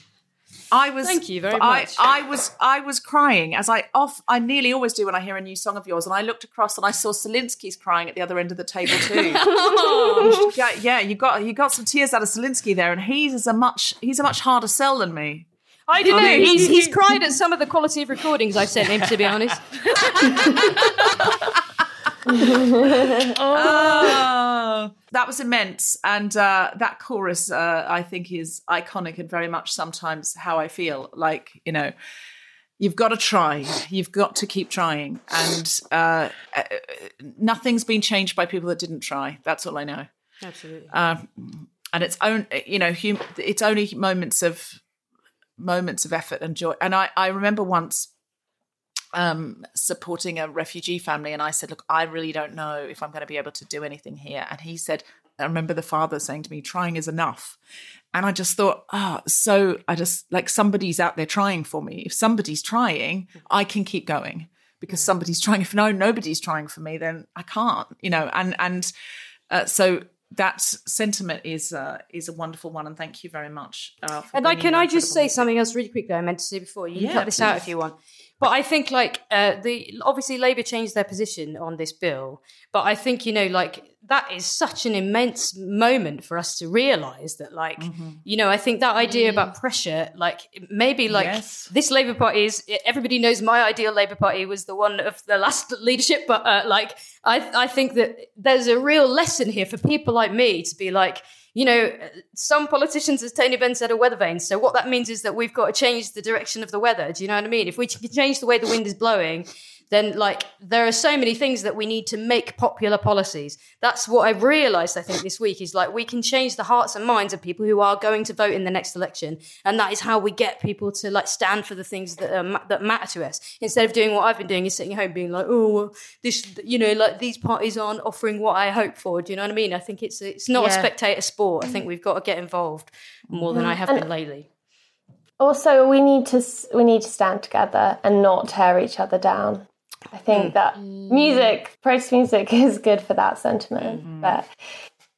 I was. Thank you very much. I was. I was crying as I off. I nearly always do when I hear a new song of yours, and I looked across and I saw Salinsky's crying at the other end of the table too. yeah, yeah, you got you got some tears out of Selinsky there, and he's a much he's a much harder sell than me. I don't know. He's, he's cried at some of the quality of recordings I've sent him, to be honest. oh, that was immense, and uh, that chorus uh, I think is iconic and very much sometimes how I feel. Like you know, you've got to try, you've got to keep trying, and uh, uh, nothing's been changed by people that didn't try. That's all I know. Absolutely. Um, and it's own, you know, hum- it's only moments of moments of effort and joy. And I, I remember once um, supporting a refugee family, and I said, "Look, I really don't know if I'm going to be able to do anything here." And he said, "I remember the father saying to me, trying is enough." And I just thought, ah, so I just like somebody's out there trying for me. If somebody's trying, I can keep going because somebody's trying. If no, nobody's trying for me, then I can't, you know. And and uh, so that sentiment is uh, is a wonderful one, and thank you very much. Uh, for And I can I just say something else really quickly I meant to say before. You can Yeah, cut this out if you want. But I think like uh, the obviously Labour changed their position on this bill, but I think you know like that is such an immense moment for us to realise that like Mm-hmm. you know I think that idea about pressure like maybe like Yes. this Labour Party is everybody knows my ideal Labour Party was the one of the last leadership, but uh, like I I think that there's a real lesson here for people like me to be like you know, some politicians, as Tony Benn said, are weather vanes. So what that means is that we've got to change the direction of the weather. Do you know what I mean? If we can change the way the wind is blowing, then like there are so many things that we need to make popular policies. That's what I've realized, I think, this week is like we can change the hearts and minds of people who are going to vote in the next election. And that is how we get people to like stand for the things that, um, are, that matter to us. Instead of doing what I've been doing is sitting at home being like, oh, well, this, you know, like these parties aren't offering what I hope for. Do you know what I mean? I think it's, it's not a spectator sport. I think we've got to get involved more than I have And- been lately. Also, we need to we need to stand together and not tear each other down. I Mm. think that music, protest music, is good for that sentiment. Mm-hmm. But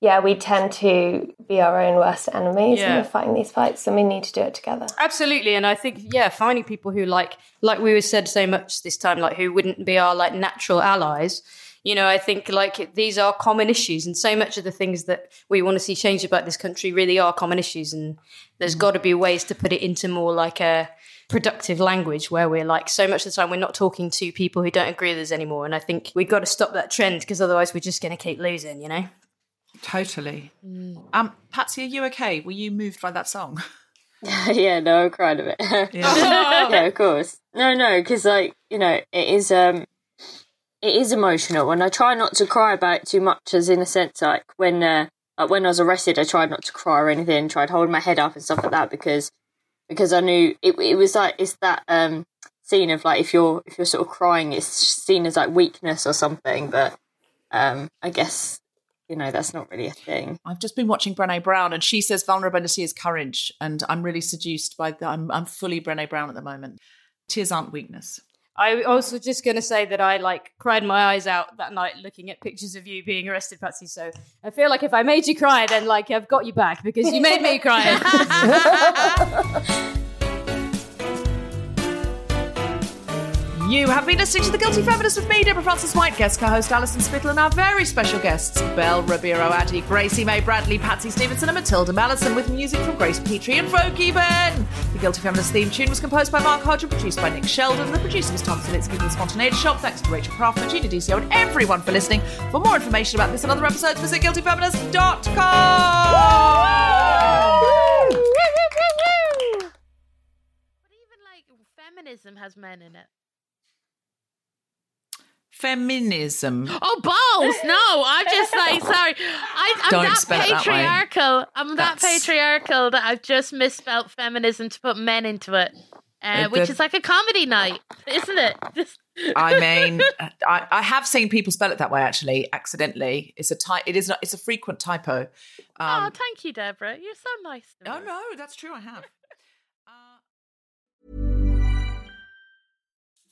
yeah, we tend to be our own worst enemies when we're fighting these fights, and we need to do it together. Absolutely, and I think yeah, finding people who like like we were said so much this time, like who wouldn't be our like natural allies. You know, I think like these are common issues, and so much of the things that we want to see changed about this country really are common issues, and there's got to be ways to put it into more like a productive language where we're like so much of the time we're not talking to people who don't agree with us anymore, and I think we've got to stop that trend because otherwise we're just going to keep losing. You know. Totally. Um, Patsy, are you okay? Were you moved by that song? yeah, no, I cried a bit. Yeah. yeah, of course. No, no, because like you know, it is um, it is emotional, and I try not to cry about it too much. As in a sense, like when uh, like when I was arrested, I tried not to cry or anything. Tried holding my head up and stuff like that because because I knew it. It was like it's that um scene of like if you're if you're sort of crying, it's seen as like weakness or something. But um, I guess you know that's not really a thing. I've just been watching Brené Brown, and she says vulnerability is courage, and I'm really seduced by that. I'm, I'm fully Brené Brown at the moment. Tears aren't weakness. I also just going to say that I like cried my eyes out that night looking at pictures of you being arrested, Patsy. So I feel like if I made you cry, then like I've got you back because you made me cry. You have been listening to The Guilty Feminist with me, Deborah Frances-White, guest co-host Alison Spittle, and our very special guests, Bell Ribeiro-Addy, Gracie Mae Bradley, Patsy Stevenson, and Mathilda Mallinson, with music from Grace Petrie and Folk Even. The Guilty Feminist theme tune was composed by Mark Hodge and produced by Nick Sheldon. The producer was Tom Salinsky from the Spontaneity Shop. Thanks to Rachel Craft, Gina DCO, and everyone for listening. For more information about this and other episodes, visit guiltyfeminist.com. But even like feminism has men in it. Feminism. Oh balls! No, I'm just like sorry. I, I'm Don't that spell it that patriarchal. I'm that That's- patriarchal that I've just misspelt feminism to put men into it, uh, which is like a comedy night, isn't it? Just- I mean, I, I have seen people spell it that way. Actually, accidentally, it's a ty- It is not. It's a frequent typo. oh, Um, thank you, Deborah. You're so nice. To oh no, that's true. I have.